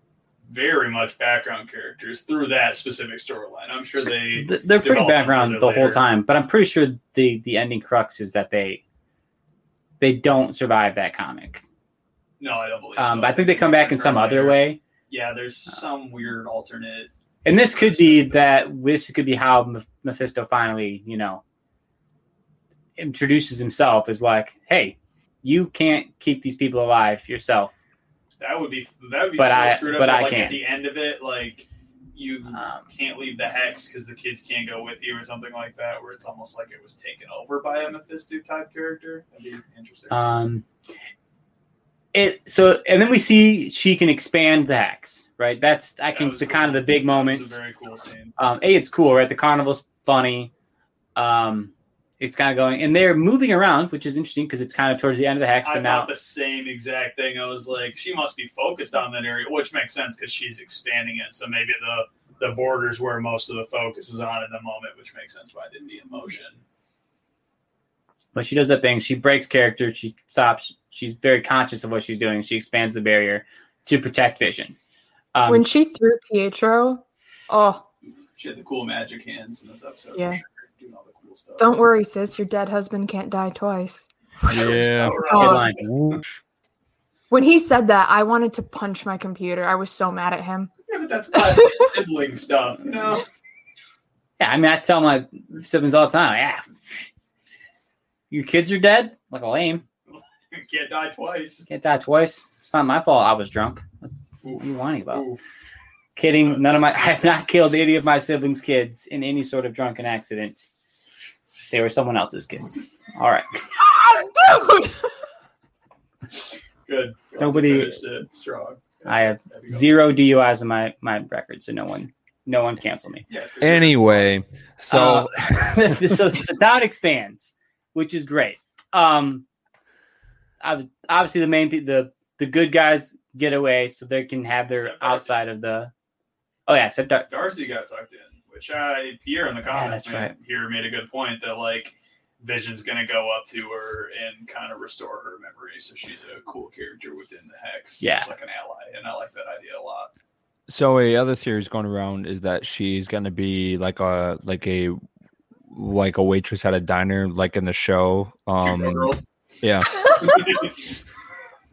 very much background characters through that specific storyline. I'm sure they they're pretty background the whole time, but I'm pretty sure the the ending crux is that they they don't survive that comic. No, I don't believe Um, so. but I think they come back in some other way. Yeah, there's some weird alternate. And this could be that this could be how Mephisto finally, you know, introduces himself as like, hey, you can't keep these people alive yourself. That would be that would be But so I- screwed up. but that, I like can't. at the end of it, like you Um, can't leave the hex because the kids can't go with you or something like that, where it's almost like it was taken over by a Mephisto type character. That'd be interesting. Um, it so and then we see she can expand the hex, right? That's I That can the cool. kind of the big moment. a very cool scene. Um, a it's cool, right? The carnival's funny. Um, it's kind of going and they're moving around, which is interesting because it's kind of towards the end of the hex. I But now thought the same exact thing. I was like, she must be focused on that area, which makes sense because she's expanding it. So maybe the the borders where most of the focus is on in the moment, which makes sense why it didn't be in motion. But she does that thing. She breaks character. She stops. She's very conscious of what she's doing. She expands the barrier to protect Vision. Um, when she threw Pietro, oh, She had the cool magic hands in this episode. Yeah. For sure, doing all the cool stuff. don't worry, sis. Your dead husband can't die twice. Yeah. good Oh. When he said that, I wanted to punch my computer. I was so mad at him. Yeah, but that's not sibling stuff. You know, Yeah, I mean, I tell my siblings all the time. Yeah, your kids are dead. Like a lame. you can't die twice. Can't die twice. It's not my fault. I was drunk. What are you whining about? Ooh. Kidding. None of my. I have not killed any of my siblings' kids in any sort of drunken accident. They were someone else's kids. All right. Dude! Good. Nobody- it strong. I have There we go. zero DUIs in my my record, so no one, no one cancel me. Yes. Anyway, so Uh, so the town expands, which is great. Um, ob- obviously the main the the good guys get away, so they can have their Except Darcy. outside of the. Oh yeah, except Dar- Darcy got sucked in, which I Pierre in the comments that's made- right. here made a good point that like Vision's gonna go up to her and kind of restore her memory, so she's a cool character within the hex. Yeah. It's like an ally, and I like that idea a lot. so a other theories going around is that she's gonna be like a like a like a waitress at a diner, like in the show. Um, girls. yeah.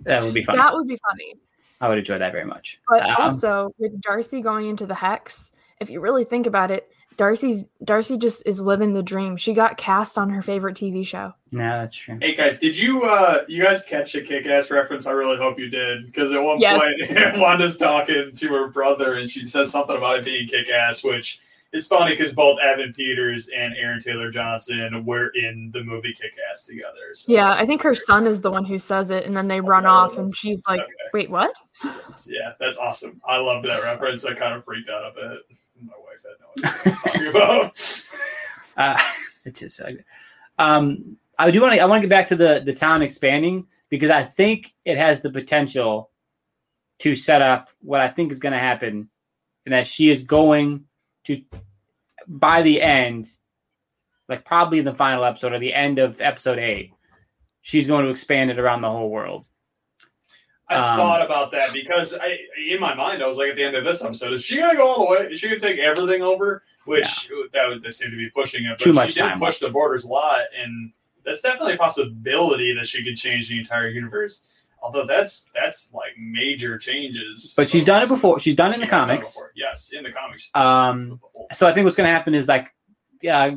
that would be fun. That would be funny. I would enjoy that very much. But Um, also, with Darcy going into the hex, if you really think about it, Darcy's Darcy just is living the dream. She got cast on her favorite TV show. No, that's true. Hey guys, did you uh you guys catch a kick-ass reference? I really hope you did because at one Yes. point Wanda's talking to her brother and she says something about it being kick-ass, which is funny because both Evan Peters and Aaron Taylor Johnson were in the movie Kick-Ass together. So Yeah, I think her son is the one who says it, and then they run off, and she's like, Okay. "Wait, what?" yeah, that's awesome. I love that reference. I kind of freaked out a bit. No talking about. Uh, it's just, um, I do want to. I want to get back to the the town expanding because I think it has the potential to set up what I think is going to happen, and that she is going to, by the end, like probably in the final episode or the end of episode eight, she's going to expand it around the whole world. I Um, thought about that because I, in my mind, I was like, at the end of this episode, is she gonna go all the way? Is she gonna take everything over? Which that would they seem to be pushing it. But Too much she did time push the borders a lot, and that's definitely a possibility that she could change the entire universe. Although that's that's like major changes. But she's done it before. She's done it in the She has done it comics. Yes, in the comics. Um, So I think what's going to happen is like, yeah,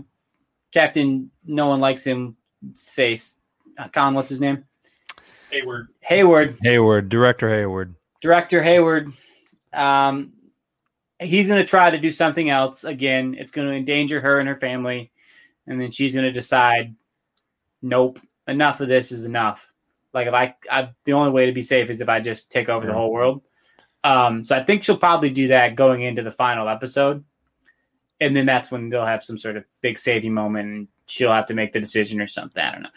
Captain, no one likes him. Face, uh, Colin, what's his name? Hayward. Hayward, Hayward, director Hayward. director Hayward. Um, he's going to try to do something else again. It's going to endanger her and her family, and then she's going to decide, nope, enough of this is enough. Like if I, I, the only way to be safe is if I just take over the whole world. Um, so I think she'll probably do that going into the final episode, and then that's when they'll have some sort of big saving moment, and she'll have to make the decision or something. I don't know.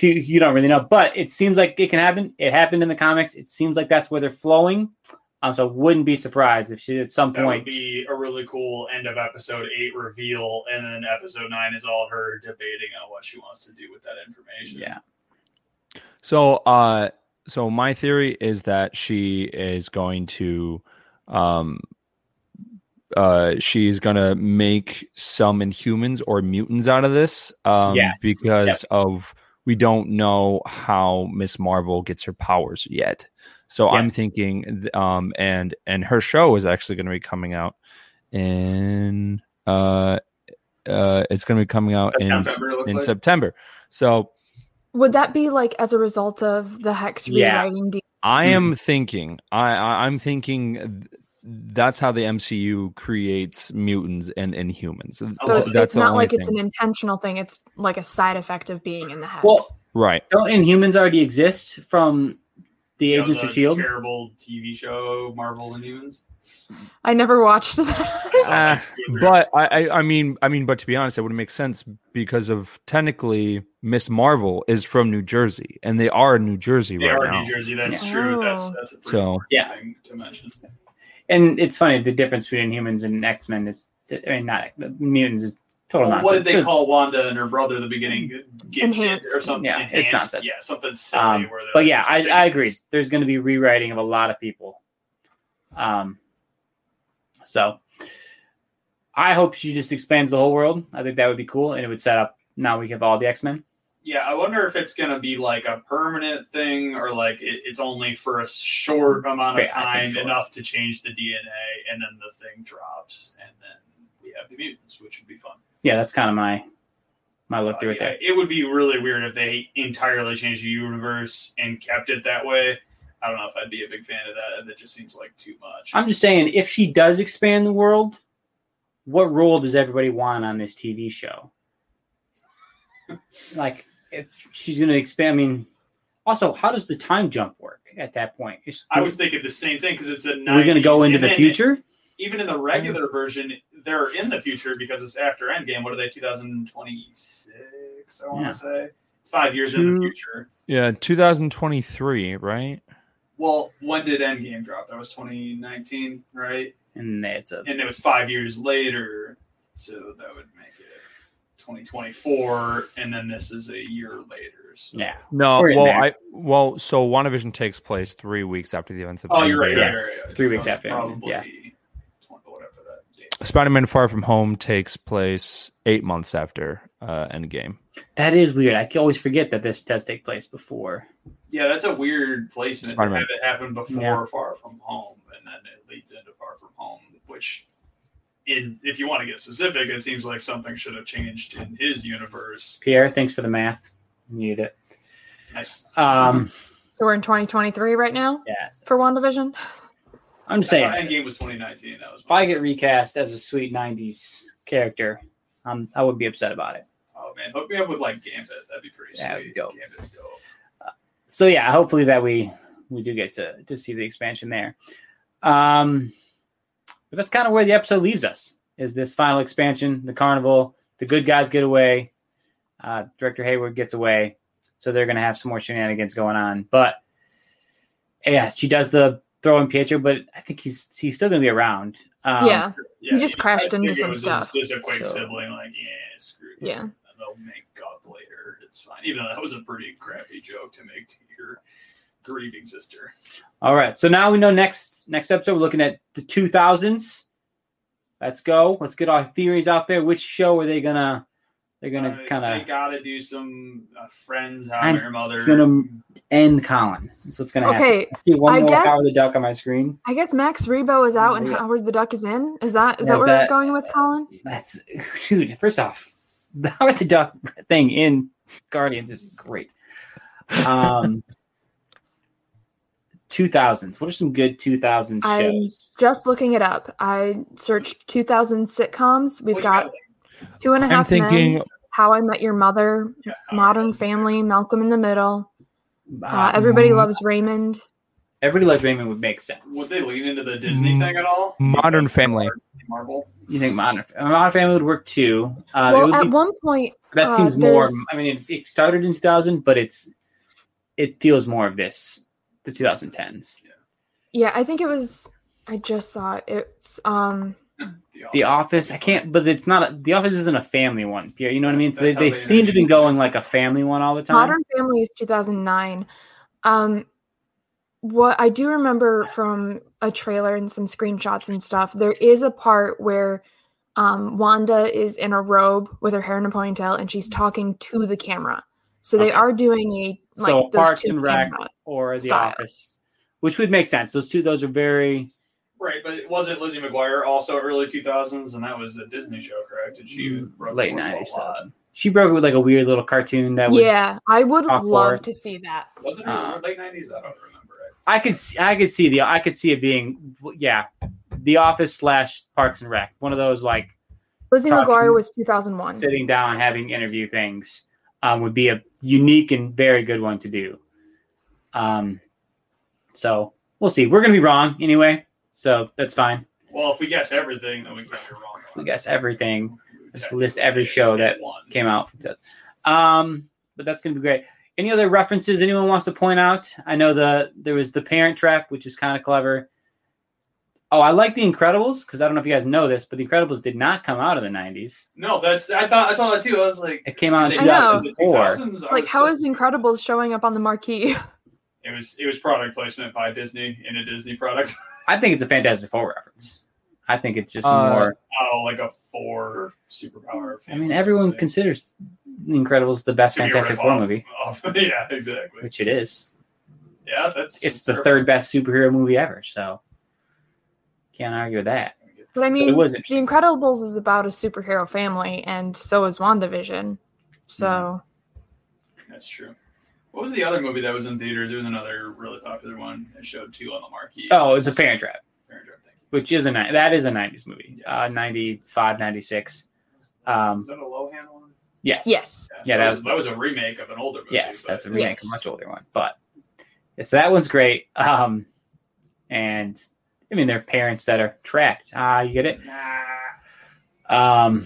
You, you don't really know, but it seems like it can happen. It happened in the comics. It seems like that's where they're flowing. Um, so wouldn't be surprised if she at some That would point. be a really cool end of episode eight reveal, and then episode nine is all her debating on what she wants to do with that information. Yeah. So, uh, so my theory is that she is going to, um, uh, she's gonna make some Inhumans or mutants out of this, um, Yes. because Yep. of we don't know how Miss Marvel gets her powers yet. So I'm thinking, um, and and her show is actually going to be coming out in, uh, uh, it's going to be coming out September, in in like. September. So. Would that be like as a result of the hex Yeah. rewriting? deal? I Hmm. am thinking. I, I I'm thinking. Th- That's how the MCU creates mutants and Inhumans. So Oh, it's, that's it's not only like it's an intentional thing. It's like a side effect of being in the hex. Well, right. Don't Inhumans already exist from the You know, Agents the of Shield? Terrible TV show Marvel Inhumans. I never watched that. Uh, but I, I I mean I mean but to be honest, it would make sense because of technically Miss Marvel is from New Jersey and they are in New Jersey They right are now. New Jersey. That's Yeah. true. That's Oh. that's a pretty So- important Yeah. thing to mention. And it's funny, the difference between humans and X Men is, I mean, not mutants is total Well, nonsense. what did they call Wanda and her brother at the beginning? Enhanced. or something? Yeah, it's nonsense. Yeah, something silly. Um, where but yeah, I, I agree. There's going to be rewriting of a lot of people. Um, so I hope she just expands the whole world. I think that would be cool, and it would set up. Now we have all the X Men. Yeah, I wonder if it's going to be like a permanent thing or like it, it's only for a short amount of Yeah, I think time, so. enough to change the DNA, and then the thing drops, and then we have the mutants, which would be fun. Yeah, that's kind of my my look through it Yeah, there. It would be really weird if they entirely changed the universe and kept it that way. I don't know if I'd be a big fan of that. That just seems like too much. I'm just saying, if she does expand the world, what role does everybody want on this TV show? like, if she's going to expand, I mean, also, how does the time jump work at that point? Is, I was thinking the same thing because it's a. are we going to go into the then future? Even in the regular version, they're in the future because it's after Endgame. What are they? 2026. I want to Yeah. say it's five years in the future. Yeah, 2023, right? Well, when did Endgame drop? That was 2019, right? And it's a And it was five years later, so that would make it 2024, and then this is a year later. So. yeah. No, We're well. I well, so WandaVision takes place three weeks after the events of Oh, you're right. Endgame. right, Yes, right, right. three So weeks after Probably yeah. 20 whatever that date. Spider-Man: Far From Home takes place eight months after uh, Endgame. That is weird. I always forget that this does take place before. Yeah, that's a weird placement Spider-Man. to have it happen before Yeah. Far From Home, and then it leads into Far From Home, which in if you want to get specific, it seems like something should have changed in his universe. Pierre, thanks for the math. Need it. Nice. Um, So we're in 2023 right now yes. for WandaVision. I'm just saying. My endgame was 2019. That was If I get recast as a sweet '90s character, um, I would be upset about it. oh man, hook me up with like Gambit. That'd be pretty That'd sweet. dope. Gambit's dope. So yeah, hopefully that we we do get to to see the expansion there. Um, but that's kind of where the episode leaves us. Is this final expansion, the carnival? The good guys get away. Uh, Director Hayward gets away, so they're going to have some more shenanigans going on. But yeah, she does the throw in Pietro, but I think he's he's still going to be around. Um, yeah. Yeah, just I crashed into some was stuff, Just, just a quick so- sibling, like yeah, screw you. Yeah. And they'll make up later. It's fine. Even though that was a pretty crappy joke to make to your grieving sister. All right. So now we know next next episode we're looking at the 2000s. Let's go. Let's get our theories out there. Which show are they gonna they're gonna Uh, kind They of gotta do some uh, friends. How I I'm- Your Mother. it's gonna end Colin. That's what's gonna happen. Okay. I see one I more guess- Howard the Duck on my screen. I guess Max Rebo is out and Yeah. Howard the Duck is in. Is that is Yeah, that is where that- we're going with Colin? That's dude. First off, the Howard the Duck thing in Guardians is great. Um, 2000s. What are some good 2000s I'm just looking it up. I searched 2000 sitcoms. We've What got Two and a Half and a I'm thinking Men, How I Met Your Mother, Yeah, Modern Met Family, Malcolm in the Middle. Uh, Uh, Everybody Loves Raymond. Everybody Loves Raymond would make sense. Would they lean into the Disney Mm, thing at all? Modern Family. Marvel. You think Modern, Modern Family would work too? Uh, well, would at be- one point, that uh, seems more. I mean, it, it started in 2000, but it's it feels more of this the 2010s. yeah, I think it was. I just saw it. It's um. The Office, I can't, but it's not. A, the Office isn't a family one. Pierre, You know what I mean? So they, That's how they they seem to be going like a family one all the time. Modern Family is 2009. Um, what I do remember from a trailer and some screenshots and stuff, there is a part where um, Wanda is in a robe with her hair in a ponytail and she's talking to the camera. So they Okay. are doing a like so those Parks two and Rec camera- or The style. Office, which would make sense. Those two, those are very Right, but it wasn't Lizzie McGuire also early 2000s, and that was a Disney show, correct? And she broke Mm, late the fourth wall 90s. So. She broke it with like a weird little cartoon that would. Yeah, I would love forward. to see that. Was it Uh, late 90s? I don't remember. I could see, I could see the I could see it being yeah, The Office slash Parks and Rec. One of those like Lizzie Talking- McGuire was 2001. sitting down having interview things um, would be a unique and very good one to do. Um, so we'll see. We're gonna be wrong anyway, so that's fine. Well, if we guess everything, then we can't be wrong. We guess everything. Let's list every show that came out. Um, but that's gonna be great. Any other references anyone wants to point out? I know the there was the Parent Trap, which is kind of clever. Oh, I like The Incredibles because I don't know if you guys know this, but The Incredibles did not come out of the '90s. No, that's I thought I saw that too. I was like, It came out in they- I know. 2004. Like, was how so- is Incredibles showing up on the marquee? it was it was product placement by Disney in a Disney product. I think it's a Fantastic Four reference. I think it's just Uh, more. oh, like a four superpower. I mean, everyone considers The Incredibles the best To Fantastic ripped Four off- movie, off- yeah, exactly. which it is. Yeah, that's It's the third best superhero movie ever, so can't argue with that. But I it mean, was The. Incredibles is about a superhero family, and so is WandaVision. So That's true. What was the other movie that was in theaters? It was another really popular one. It showed two on the marquee. Oh, it's a Parent Trap, Parent Trap, thank you. which is a that is a '90s movie, Yes. uh, 95, 96. Um, Is that a Lohan one? Yes, yes, Yeah, that, that was, was- that was a remake of an older movie. yes, but- that's a remake, a much older one, but yeah, so that one's great. Um, and I mean, they're parents that are trapped. Ah, you get it? Um,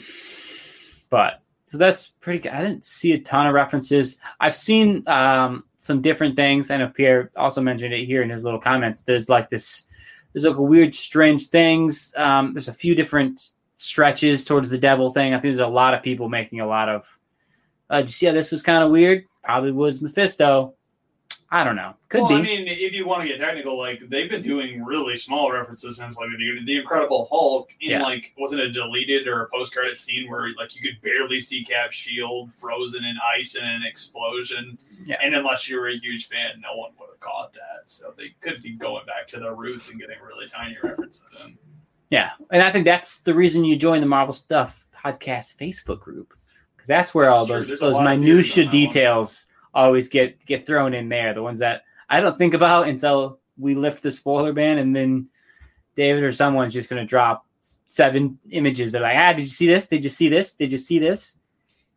but so that's pretty good. I didn't see a ton of references. I've seen um, some different things. I know Pierre also mentioned it here in his little comments. There's like this, there's like a weird, strange things. Um, there's a few different stretches towards the devil thing. I think there's a lot of people making a lot of. Uh, did you see how this was kind of weird? Probably was Mephisto. I don't know. Could well, be. I mean, if you want to get technical, like they've been doing really small references since like the, the Incredible Hulk in Yeah. like wasn't a deleted or a post credit scene where like you could barely see Cap's shield frozen in ice in an explosion, Yeah. and unless you were a huge fan, no one would have caught that. So they could be going back to their roots and getting really tiny references in. Yeah, and I think that's the reason you join the Marvel Stuff podcast Facebook group because that's where all those those lot of views minutia details always get get thrown in there. The ones that I don't think about until we lift the spoiler ban, and then David or someone's just to drop seven images. They're like, "Ah, did you see this? Did you see this? Did you see this?"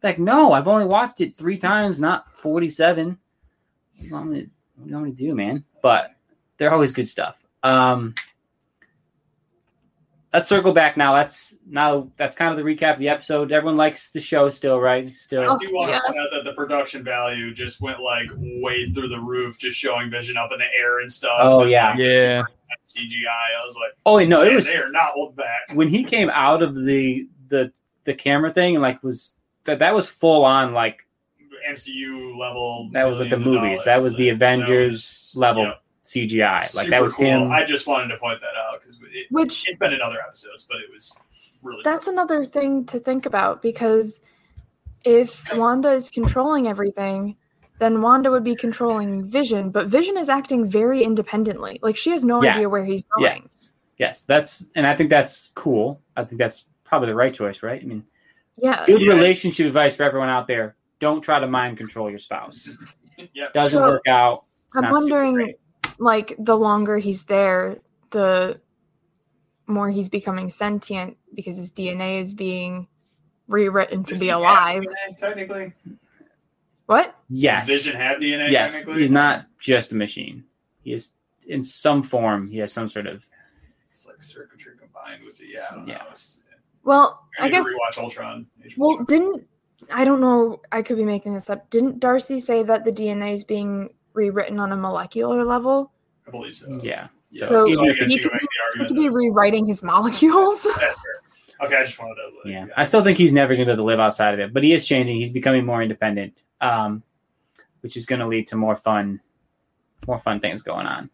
Like, no, I've only watched it three times, not forty-seven. What do you want me to do, man? But they're always good stuff. Um, let's circle back now. That's now that's kind of the recap of the episode. Everyone likes the show still, right? Still, oh, I Oh, do want to point out that the production value just went like way through the roof, just showing Vision up in the air and stuff. Oh, and, yeah. like, Yeah. CGI. I was like, oh no, it was they are not holding back. when he came out of the the the camera thing and like was that that was full on like MCU level. that was like the millions of movies. That was the That Avengers was- level yeah, CGI. Like super that was cool. him. I just wanted to point that out because it, Which it's been in other episodes, but it was really. that's another thing to think about because if Wanda is controlling everything, then Wanda would be controlling Vision, but Vision is acting very independently. Like she has no Yes. idea where he's going. yes, yes, that's and I think that's cool. I think that's probably the right choice, right? I mean, Yeah. good Yeah. relationship advice for everyone out there: don't try to mind control your spouse. yeah. Doesn't So, work out. It's I'm wondering, like, the longer he's there, the more he's becoming sentient because his DNA is being rewritten to Does be he have alive. DNA, technically. What? Yes, Does Vision have DNA. yes, technically? he's not just a machine. He is in some form. He has some sort of It's like circuitry combined with the yeah. I don't Yeah. know. It's, Well, I I guess. to rewatch Ultron. Age Well, Ultron. didn't I don't know. I could be making this up. Didn't Darcy say that the DNA is being rewritten on a molecular level? I believe so. yeah. Yeah. So So I he you could can make He argument. could be rewriting his molecules. Okay, I just wanted to. like, Yeah, I still think he's never going to be able to live outside of it, but he is changing. He's becoming more independent, um, which is going to lead to more fun, more fun things going on.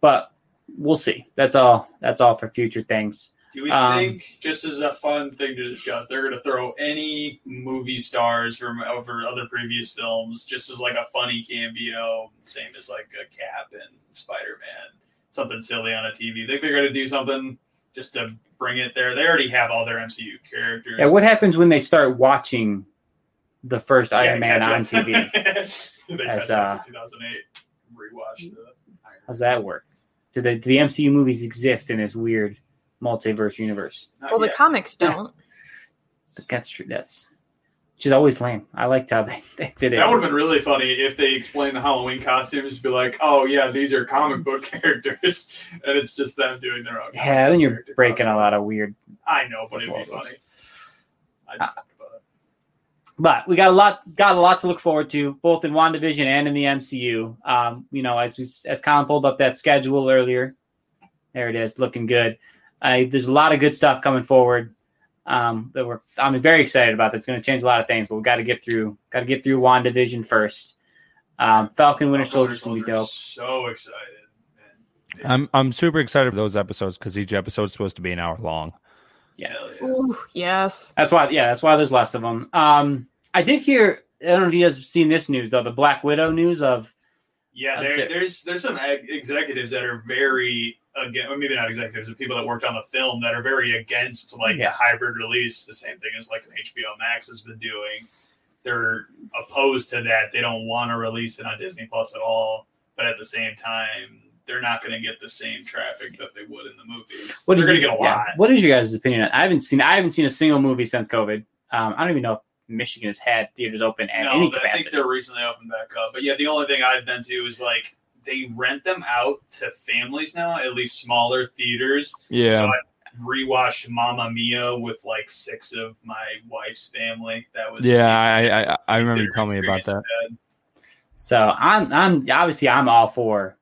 But we'll see. That's all. That's all for future things. Do we Um, think, just as a fun thing to discuss, they're going to throw any movie stars from over other previous films just as like a funny cameo, same as like a Cap and Spider Man, something silly on a TV? Think they're going to do something just to bring it there? They already have all their MCU characters. Yeah, what happens when they start watching the first Yeah, Iron Man catch on. TV? As, catch uh, 2008. Rewatch the. How's that work? Do the, do the MCU movies exist in this weird multiverse universe? Not well, the comics don't. That's true. That's which is always lame. I liked how they, they did it. That would have been really funny if they explained the Halloween costumes, be like, "Oh yeah, these are comic book characters," and it's just them doing their own. yeah, then you're breaking a lot of weird I know, but it'd be funny. Think but we got a lot got a lot to look forward to both in WandaVision and in the MCU. Um, you know, as we as Colin pulled up that schedule earlier, there it is, looking good. Uh, there's a lot of good stuff coming forward. Um, that we're I'm very excited about. That's going to change a lot of things, but we got to get through got to get through WandaVision first. Um, Falcon Winter Soldier's going to be dope. So excited. man. I'm I'm super excited for those episodes because each episode's supposed to be an hour long. Yeah, Hell yeah. Ooh, yes. that's why. Yeah, that's why there's less of them. Um, I did hear. I don't know if you guys have seen this news though. The Black Widow news of Yeah, there, there- there's there's some ex- executives that are very again, well, maybe not executives, but people that worked on the film that are very against like Yeah. the hybrid release. The same thing as like an HBO Max has been doing. They're opposed to that. They don't want to release it on Disney Plus at all. But at the same time, they're not going to get the same traffic that they would in the movies. What they're going to get a yeah. lot. What is your guys' opinion? on I haven't seen. I haven't seen a single movie since COVID. Um, I don't even know if Michigan has had theaters open at no, any I think capacity. they're recently opened back up. But yeah, the only thing I've been to is like they rent them out to families now, at least smaller theaters. Yeah. So I rewatched Mamma Mia with like six of my wife's family. That was yeah, I I, I remember you telling me about that. with So I'm. I'm obviously I'm all for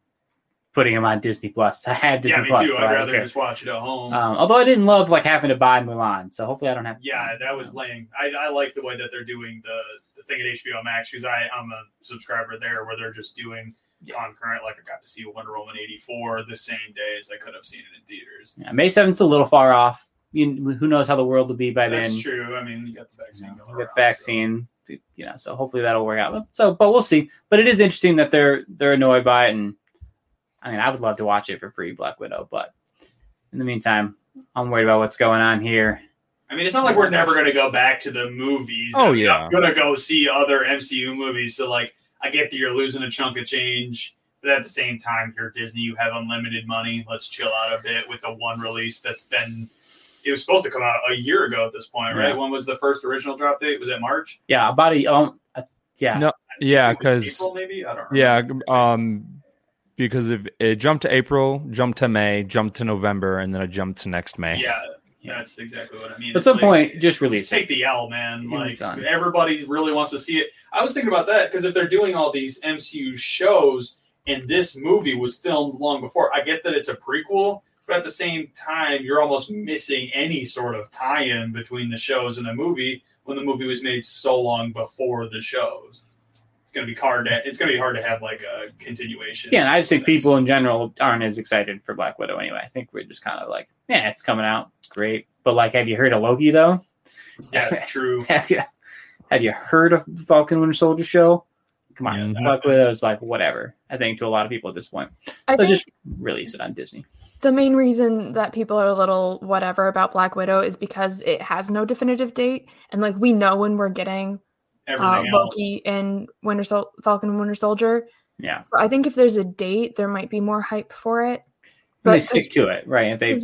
putting them on Disney Plus. I had Disney Yeah, me Plus. too. so I I'd don't rather just watch it at home. Um, although I didn't love like having to buy Mulan, so hopefully I don't have. yeah, that was lame. I, I like the way that they're doing the, the thing at HBO Max because I'm a subscriber there where they're just doing concurrent. Like I got to see Wonder Woman 84 the same day as I could have seen it in theaters. Yeah, May seventh's a little far off. You, who knows how the world will be by That's then? true. I mean, you got the You vaccine know, going get around, the vaccine, you know. So hopefully that'll work out. So, but we'll see. But it is interesting that they're they're annoyed by it, and I mean, I would love to watch it for free, Black Widow. But in the meantime, I'm worried about what's going on here. I mean, it's not like we're never going to go back to the movies. Oh, yeah. I'm going to go see other MCU movies. So, like, I get that you're losing a chunk of change, but at the same time, you're Disney. You have unlimited money. Let's chill out a bit with the one release that's been. It was supposed to come out a year ago at this point, right? Yeah. When was the first original drop date? Was it March? Yeah, about a um, uh, yeah. No, yeah, because maybe I don't. Remember. yeah, um, because if it jumped to April, jumped to May, jumped to November, and then it jumped to next May. Yeah, that's exactly what I mean. At It's some like- point, just release take it. the L, man. Like everybody really wants to see it. I was thinking about that because if they're doing all these MCU shows and this movie was filmed long before, I get that it's a prequel, but at the same time, you're almost missing any sort of tie-in between the shows and the movie when the movie was made so long before the shows. It's gonna be hard to it's gonna be hard to have like a continuation. Yeah, and I just think people in general aren't as excited for Black Widow anyway. I think we're just kind of like, yeah, it's coming out, great. But like, have you heard of Loki though? yeah, true. have you have you heard of the Falcon Winter Soldier show? Come on, Yeah. Black Widow is like whatever. I think to a lot of people at this point, I so think just release it on Disney. the main reason that people are a little whatever about Black Widow is because it has no definitive date, and like we know when we're getting uh, Loki and Winter Sol- Falcon and Winter Soldier. Yeah, So I think if there's a date, there might be more hype for it. but they stick to it, right? If they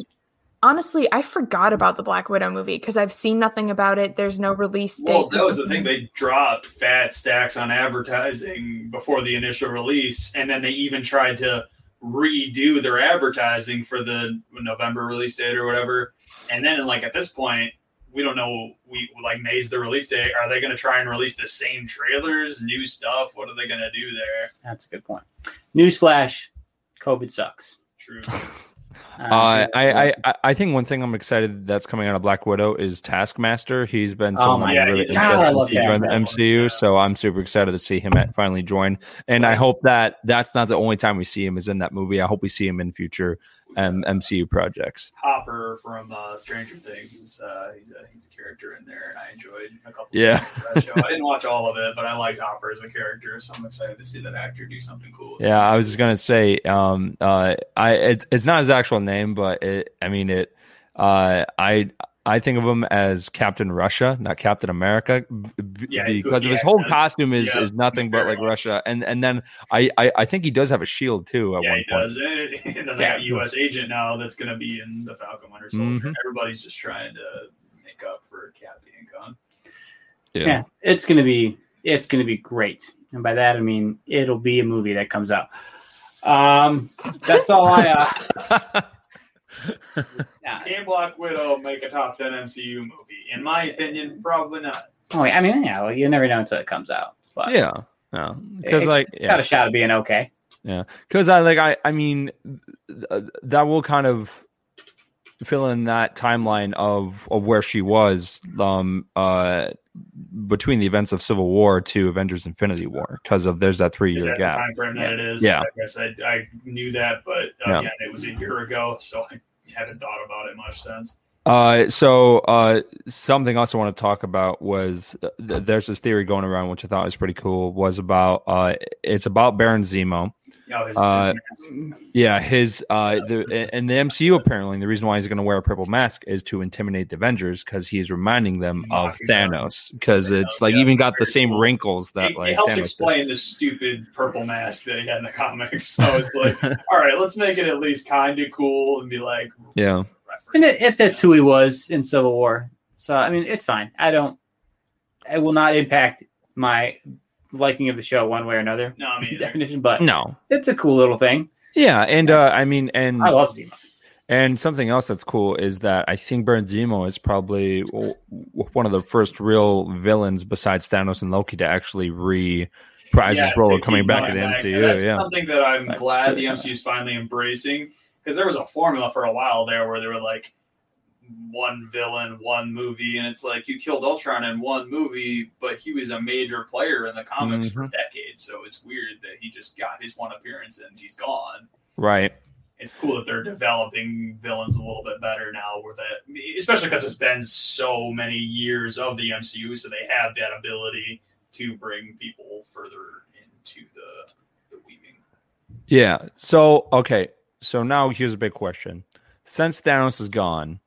honestly, I forgot about the Black Widow movie because I've seen nothing about it. There's no release date. Well, that was the thing. They dropped fat stacks on advertising before the initial release, and then they even tried to redo their advertising for the November release date or whatever. And then, like at this point, we don't know. We like May's the release date. Are they going to try and release the same trailers, new stuff? What are they going to do there? That's a good point. Newsflash: COVID sucks. True. Um, Uh, I, I I- I think one thing I'm excited that's coming out of Black Widow is Taskmaster. He's been Oh someone my I'm God, really interested God, to join the MCU. Yeah. So I'm super excited to see him at finally join. And I hope that that's not the only time we see him is in that movie. I hope we see him in future um, MCU projects. Hopper from uh, Stranger Things uh, he's a he's a character in there, and I enjoyed a couple. Yeah. of that show. I didn't watch all of it, but I liked Hopper as a character, so I'm excited to see that actor do something cool. Yeah, I was just gonna say, um, uh, I it's it's not his actual name, but it, I mean it. Uh, I I think of him as Captain Russia, not Captain America, b- b- Yeah, because of his whole accent. costume is Yeah, is nothing but like much. Russia, and and then I, I I think he does have a shield too at yeah, one he point. does. And then they Yeah. got U.S. agent now that's going to be in the Falcon Winter Soldier. Mhm. Everybody's just trying to make up for Cap being gone. Yeah. yeah, it's gonna be it's gonna be great, and by that I mean it'll be a movie that comes out. Um, that's all I. Uh, yeah. Can Black Widow make a top ten MCU movie? In my opinion, probably not. Oh, I mean, yeah, well, you never know until it comes out. But yeah, yeah, because it- like it's yeah. got a shot of being okay. Yeah, because I like I I mean th- that will kind of fill in that timeline of of where she was um uh between the events of Civil War to Avengers Infinity War because of there's that three year that gap. time frame that it is? Yeah. I guess I, I knew that, but Yeah. again, it was a year ago, so I haven't thought about it much since. Uh, so uh, something else I want to talk about was uh, th- there's this theory going around which I thought was pretty cool. Was about uh, it's about Baron Zemo. You know, his- Uh, Yeah, his uh, the in the MCU apparently the reason why he's going to wear a purple mask is to intimidate the Avengers because he's reminding them of Thanos because it's like Yeah, even got the same cool. wrinkles that it, like it helps Thanos did. explain the stupid purple mask that he had in the comics. So it's like, all right, let's make it at least kind of cool and be like, Yeah, And it, it fits who he was in Civil War. So I mean, it's fine. I don't. It will not impact my liking of the show one way or another. No, I mean, definition, but no, it's a cool little thing. yeah, and uh, I mean, and I love Zemo. And something else that's cool is that I think Baron Zemo is probably w- w- one of the first real villains besides Thanos and Loki to actually reprise Yeah, his role of coming back going in the back. And MCU. That's Yeah, something that I'm glad sure. the MCU is finally embracing because there was a formula for a while there where they were like one villain, one movie, and it's like you killed Ultron in one movie, but he was a major player in the comics for Mhm. decades. So it's weird that he just got his one appearance and he's gone. right. It's cool that they're developing villains a little bit better now, where that, especially because it's been so many years of the MCU, so they have that ability to bring people further into the the weaving. Yeah. So okay. So now here's a big question: Since Thanos is gone,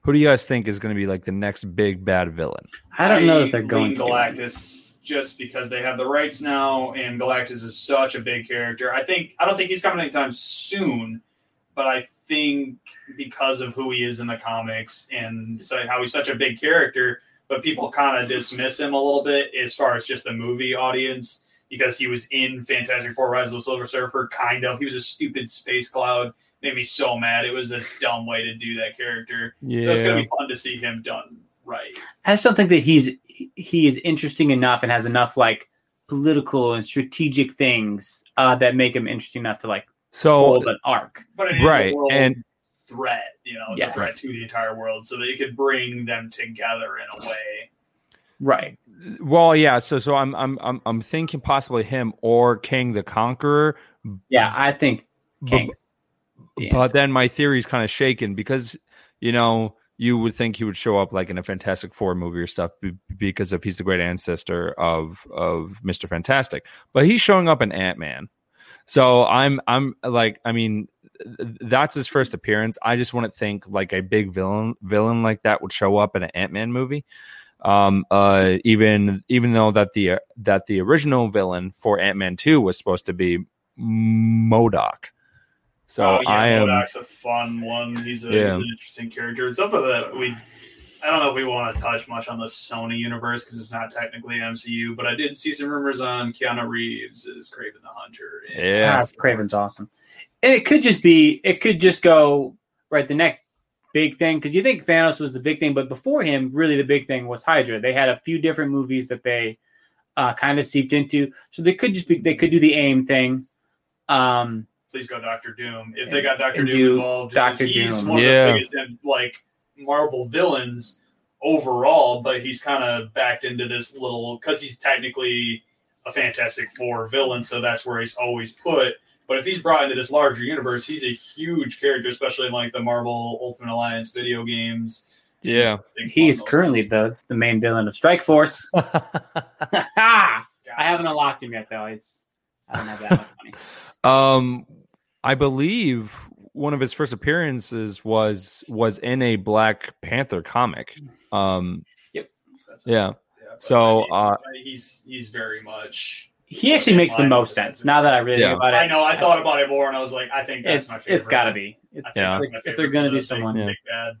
Who do you guys think is going to be like the next big bad villain? I don't know that they're going to. do. Galactus just because they have the rights now, and Galactus is such a big character. I think I don't think he's coming anytime soon, but I think because of who he is in the comics and so how he's such a big character, but people kind of dismiss him a little bit as far as just the movie audience because he was in Fantastic Four: Rise of the Silver Surfer. Kind of, he was a stupid space cloud. Made me so mad. It was a dumb way to do that character. Yeah. So it's gonna be fun to see him done right. I just don't think that he's he is interesting enough and has enough like political and strategic things uh, that make him interesting enough to like So hold an arc. But it is Right, a world and- threat, you know, it's Yes. a threat to the entire world, so that you could bring them together in a way. Right. well, yeah. So so I'm I'm I'm I'm thinking possibly him or Kang the Conqueror. Yeah, I think Kang's the but then my theory is kind of shaken because you know you would think he would show up like in a Fantastic Four movie or stuff because if he's the great ancestor of of Mister Fantastic, but he's showing up in Ant Man. So I'm I'm like I mean that's his first appearance. I just wouldn't think like a big villain villain like that would show up in an Ant Man movie. Um, uh, even even though that the that the original villain for Ant Man two was supposed to be MODOK. So Oh, yeah, I am. MODOK's a fun one. He's, a, Yeah. he's an interesting character. It's something that we. I don't know if we want to touch much on the Sony universe because it's not technically MCU, but I did see some rumors on Keanu Reeves as Kraven the Hunter. Yeah. Ah, Kraven's awesome. And it could just be, it could just go right. The next big thing, because you think Thanos was the big thing, but before him, really the big thing was Hydra. They had a few different movies that they uh, kind of seeped into, so they could just be, they could do the AIM thing. Um, please go Doctor Doom. If they got Doctor Doom involved, Dr. he's Doom. one of Yeah. the biggest like Marvel villains overall, but he's kind of backed into this little because he's technically a Fantastic Four villain, so that's where he's always put. But if he's brought into this larger universe, he's a huge character, especially in like the Marvel Ultimate Alliance video games. Yeah. He's currently lines. the the main villain of Strike Force. I haven't unlocked him yet, though. It's I don't have that much money. Um, I believe one of his first appearances was was in a Black Panther comic. Um, That's- yeah. yeah, So, I mean, uh, he's he's very much. He actually makes the most sense now that I really Yeah. think about it. I know. I thought about it more, and I was like, I think that's It's my favorite. it's got to be. It's, I think Yeah. that's my if they're gonna for do someone, Yeah. bad.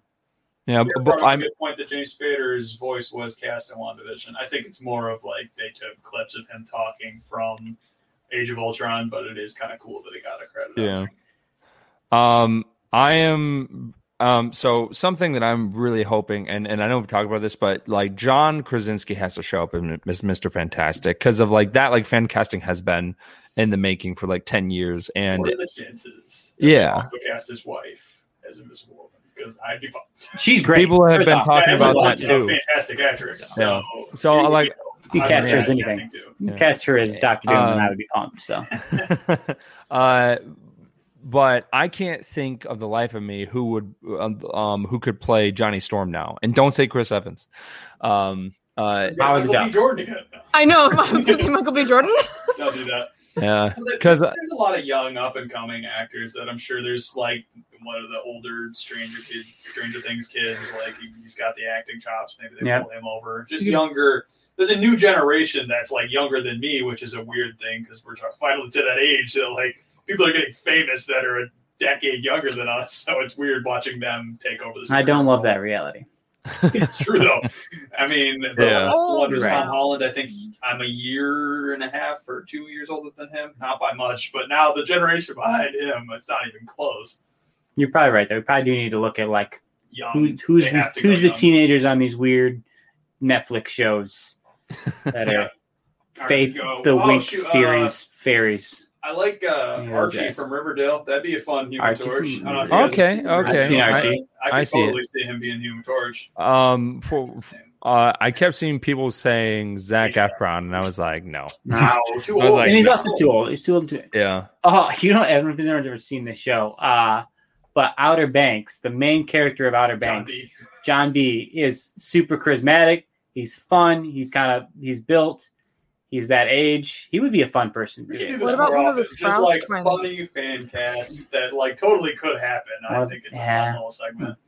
Yeah, Yeah, but, but I'm a good point that James Spader's voice was cast in WandaVision. I think it's more of like they took clips of him talking from Age of Ultron, but it is kind of cool that he got a credit. yeah. Um, I am. Um, so something that I'm really hoping, and and I know we've talked about this, but like John Krasinski has to show up in Mister Fantastic because of like that. Like fan casting has been in the making for like ten years, and what are the chances? that Yeah. they Also cast his wife as Invisible Woman because I'd be pumped. she's great. People have First been off, talking about that too. Fantastic actress. So, So, you- like, You I'm cast her as anything. casting too. You cast her as Doctor Doom, and I Um, would be pumped. So uh, but I can't think of the life of me who would um, um who could play Johnny Storm now. And don't say Chris Evans. Um uh Yeah, Michael B. Jordan again. I know. I was going to say Michael B. Jordan. don't do that. yeah. because uh, there's a lot of young up and coming actors that I'm sure there's like one of the older Stranger Kids, Stranger Things kids. Like he- he's got the acting chops. Maybe they Yeah. pull him over. Just younger. There's a new generation that's like younger than me, which is a weird thing because we're trying- finally to that age that like people are getting famous that are a decade younger than us. So it's weird watching them take over this. I don't love that reality. It's true though. I mean, the Yeah. last one was Right. Tom Holland. I think I'm a year and a half or two years older than him, not by much. But now the generation behind him, it's not even close. You're probably right. Though we probably do need to look at like Young. who, who's these, have to who's the young. teenagers on these weird Netflix shows that are All right, Faith the Oh, Wink shoot, uh, series fairies. I like uh, Yeah, Archie Jess. from Riverdale. That'd be a fun Human Archie Torch. from I don't know if Okay, have seen Riverdale. okay. I've seen I- Archie. I, I could see it. totally see him being Human Torch. Um for uh I kept seeing people saying Zac Efron and I was like, no. Wow, too old. like, and he's no. also too old. He's too old to. Yeah. Oh, you know, I don't know if anyone's ever seen this show. Uh, but Outer Banks, the main character of Outer John Banks, B. John B, is super charismatic. He's fun. He's kind of he's built. He's that age. He would be a fun person. To do What about one of the often. Just Sprouse like twins? funny fan casts that like totally could happen. I Well, think it's a yeah. fun little segment.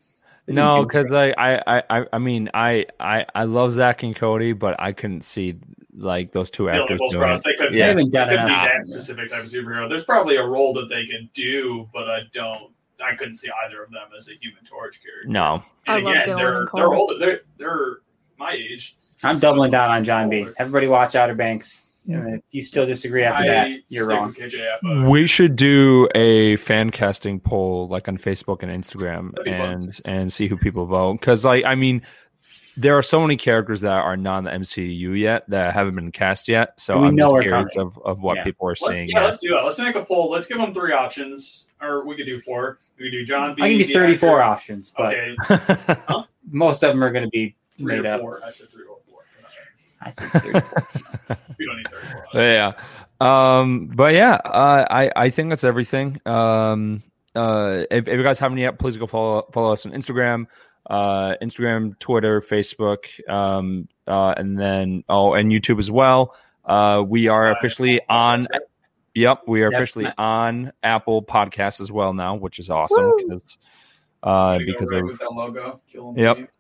No, because I, I, I, I mean, I, I, I love Zack and Cody, but I couldn't see like those two The actors Olympics doing it. they couldn't, They Yeah. haven't they done couldn't be enough. that specific type of superhero. There's probably a role that they could do, but I don't. I couldn't see either of them as a Human Torch character. No, I And love again, Dylan they're and Cole. they're older. They're they're my age. I'm doubling down on John B. Everybody watch Outer Banks. And if you still disagree after I that, you're wrong. with KJF, uh, we should do a fan casting poll like on Facebook and Instagram That'd fun. and and see who people vote because like I mean. There are so many characters that are not in the MCU yet that haven't been cast yet. So We I'm know just curious coming. of, of what Yeah. people are let's, seeing. yeah, yeah. let's do that. Let's make a poll. Let's give them three options, or we could do four. We could do John B. I can the do 34 actor. options, but Okay, most of them are going to be three made or up. I said three or four. I said 34. We don't need thirty-four. yeah um but yeah uh, i i think that's everything um uh if, if you guys haven't yet please go follow follow us on instagram uh instagram twitter facebook um uh and then oh and youtube as well uh we are officially on yep we are Yep. officially on apple podcasts as well now which is awesome Woo. because uh because right of with that logo. Kill 'em, Yep.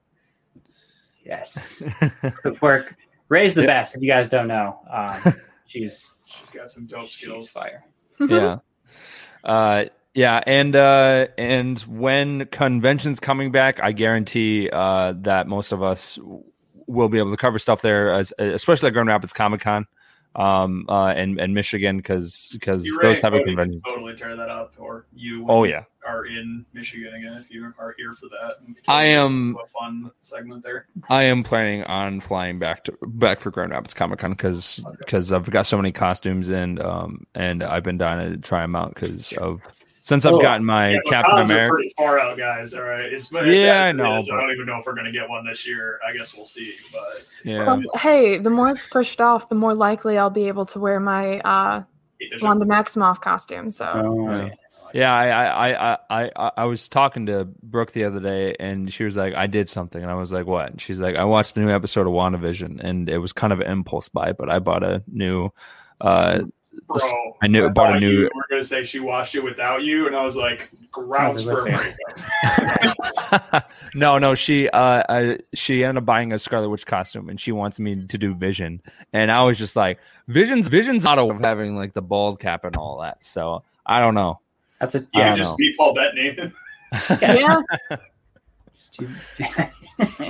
yes. Good work. Ray's the Yeah. best. If you guys don't know, um, she's She's got some dope she's skills. fire. yeah uh yeah and uh and when conventions coming back i guarantee uh that most of us will be able to cover stuff there as especially at grand rapids comic-con um uh and and michigan because because those Ray, type of conventions totally tear that up, or you. oh yeah Are in Michigan again if you are here for that. I am- A fun segment there. i am planning on flying back to back for grand rapids comic-con because because i've got so many costumes and um and i've been dying to try them out because of since i've Oh, gotten my Yeah, captain cons are america pretty far out, guys. All right. It's, as Yeah, sad as I know, is, I don't even know if we're gonna get one this year. I guess we'll see. But yeah Well, hey, the more it's pushed off, the more likely I'll be able to wear my uh, Wanda Maximoff costume. So Oh, Yeah. Yeah, I, I, I, I, I, I was talking to Brooke the other day, and she was like, "I did something," and I was like, "What?" And she's like, "I watched the new episode of WandaVision, and it was kind of an impulse buy, but I bought a new." Uh, Bro, I knew- bought a thought new- You were gonna say she watched it without you, and I was like, grounds for like a breakup. no, no, she, uh, uh, she ended up buying a Scarlet Witch costume, and she wants me to do Vision, and I was just like, "Vision's Vision's out of having like the bald cap and all that." So I don't know. That's a Yeah, just know. be Paul Bettany. yeah,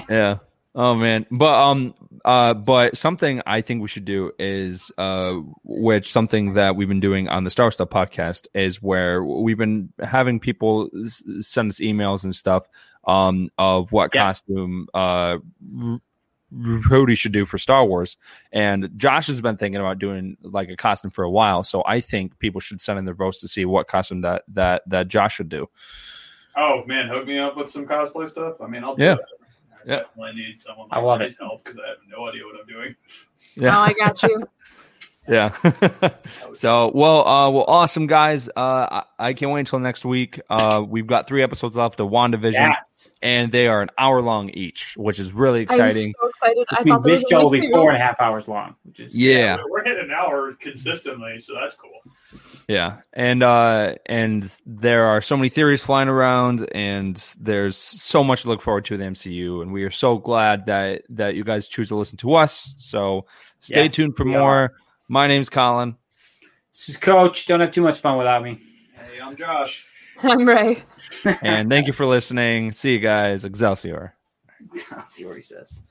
yeah. Oh man. But um uh but something I think we should do is uh which something that we've been doing on the Star Stuff podcast is where we've been having people s- send us emails and stuff um of what Yeah. costume uh R- Rudy should do for Star Wars. And Josh has been thinking about doing like a costume for a while. So I think people should send in their votes to see what costume that that that Josh should do. oh man, hook me up with some cosplay stuff. I mean, I'll do Yeah. that. I Yeah. definitely need someone I like love it. help because I have no idea what I'm doing. Yeah. oh, I got you. Yeah. so, well, uh, well, awesome guys. Uh, I, I can't wait until next week. Uh, we've got three episodes left of WandaVision, yes. and they are an hour long each, which is really I'm exciting. so excited. I Which means thought this show will be four and a half hours long, which is Yeah, We're, we're hitting an hour consistently, so that's cool. Yeah, and uh, and there are so many theories flying around, and there's so much to look forward to in the MCU, and we are so glad that that you guys choose to listen to us. So, stay Yes, tuned for more. are. My name's Colin. This is Coach. Don't have too much fun without me. Hey, I'm Josh. I'm Ray. and thank you for listening. See you guys. Excelsior. I'll see what he says.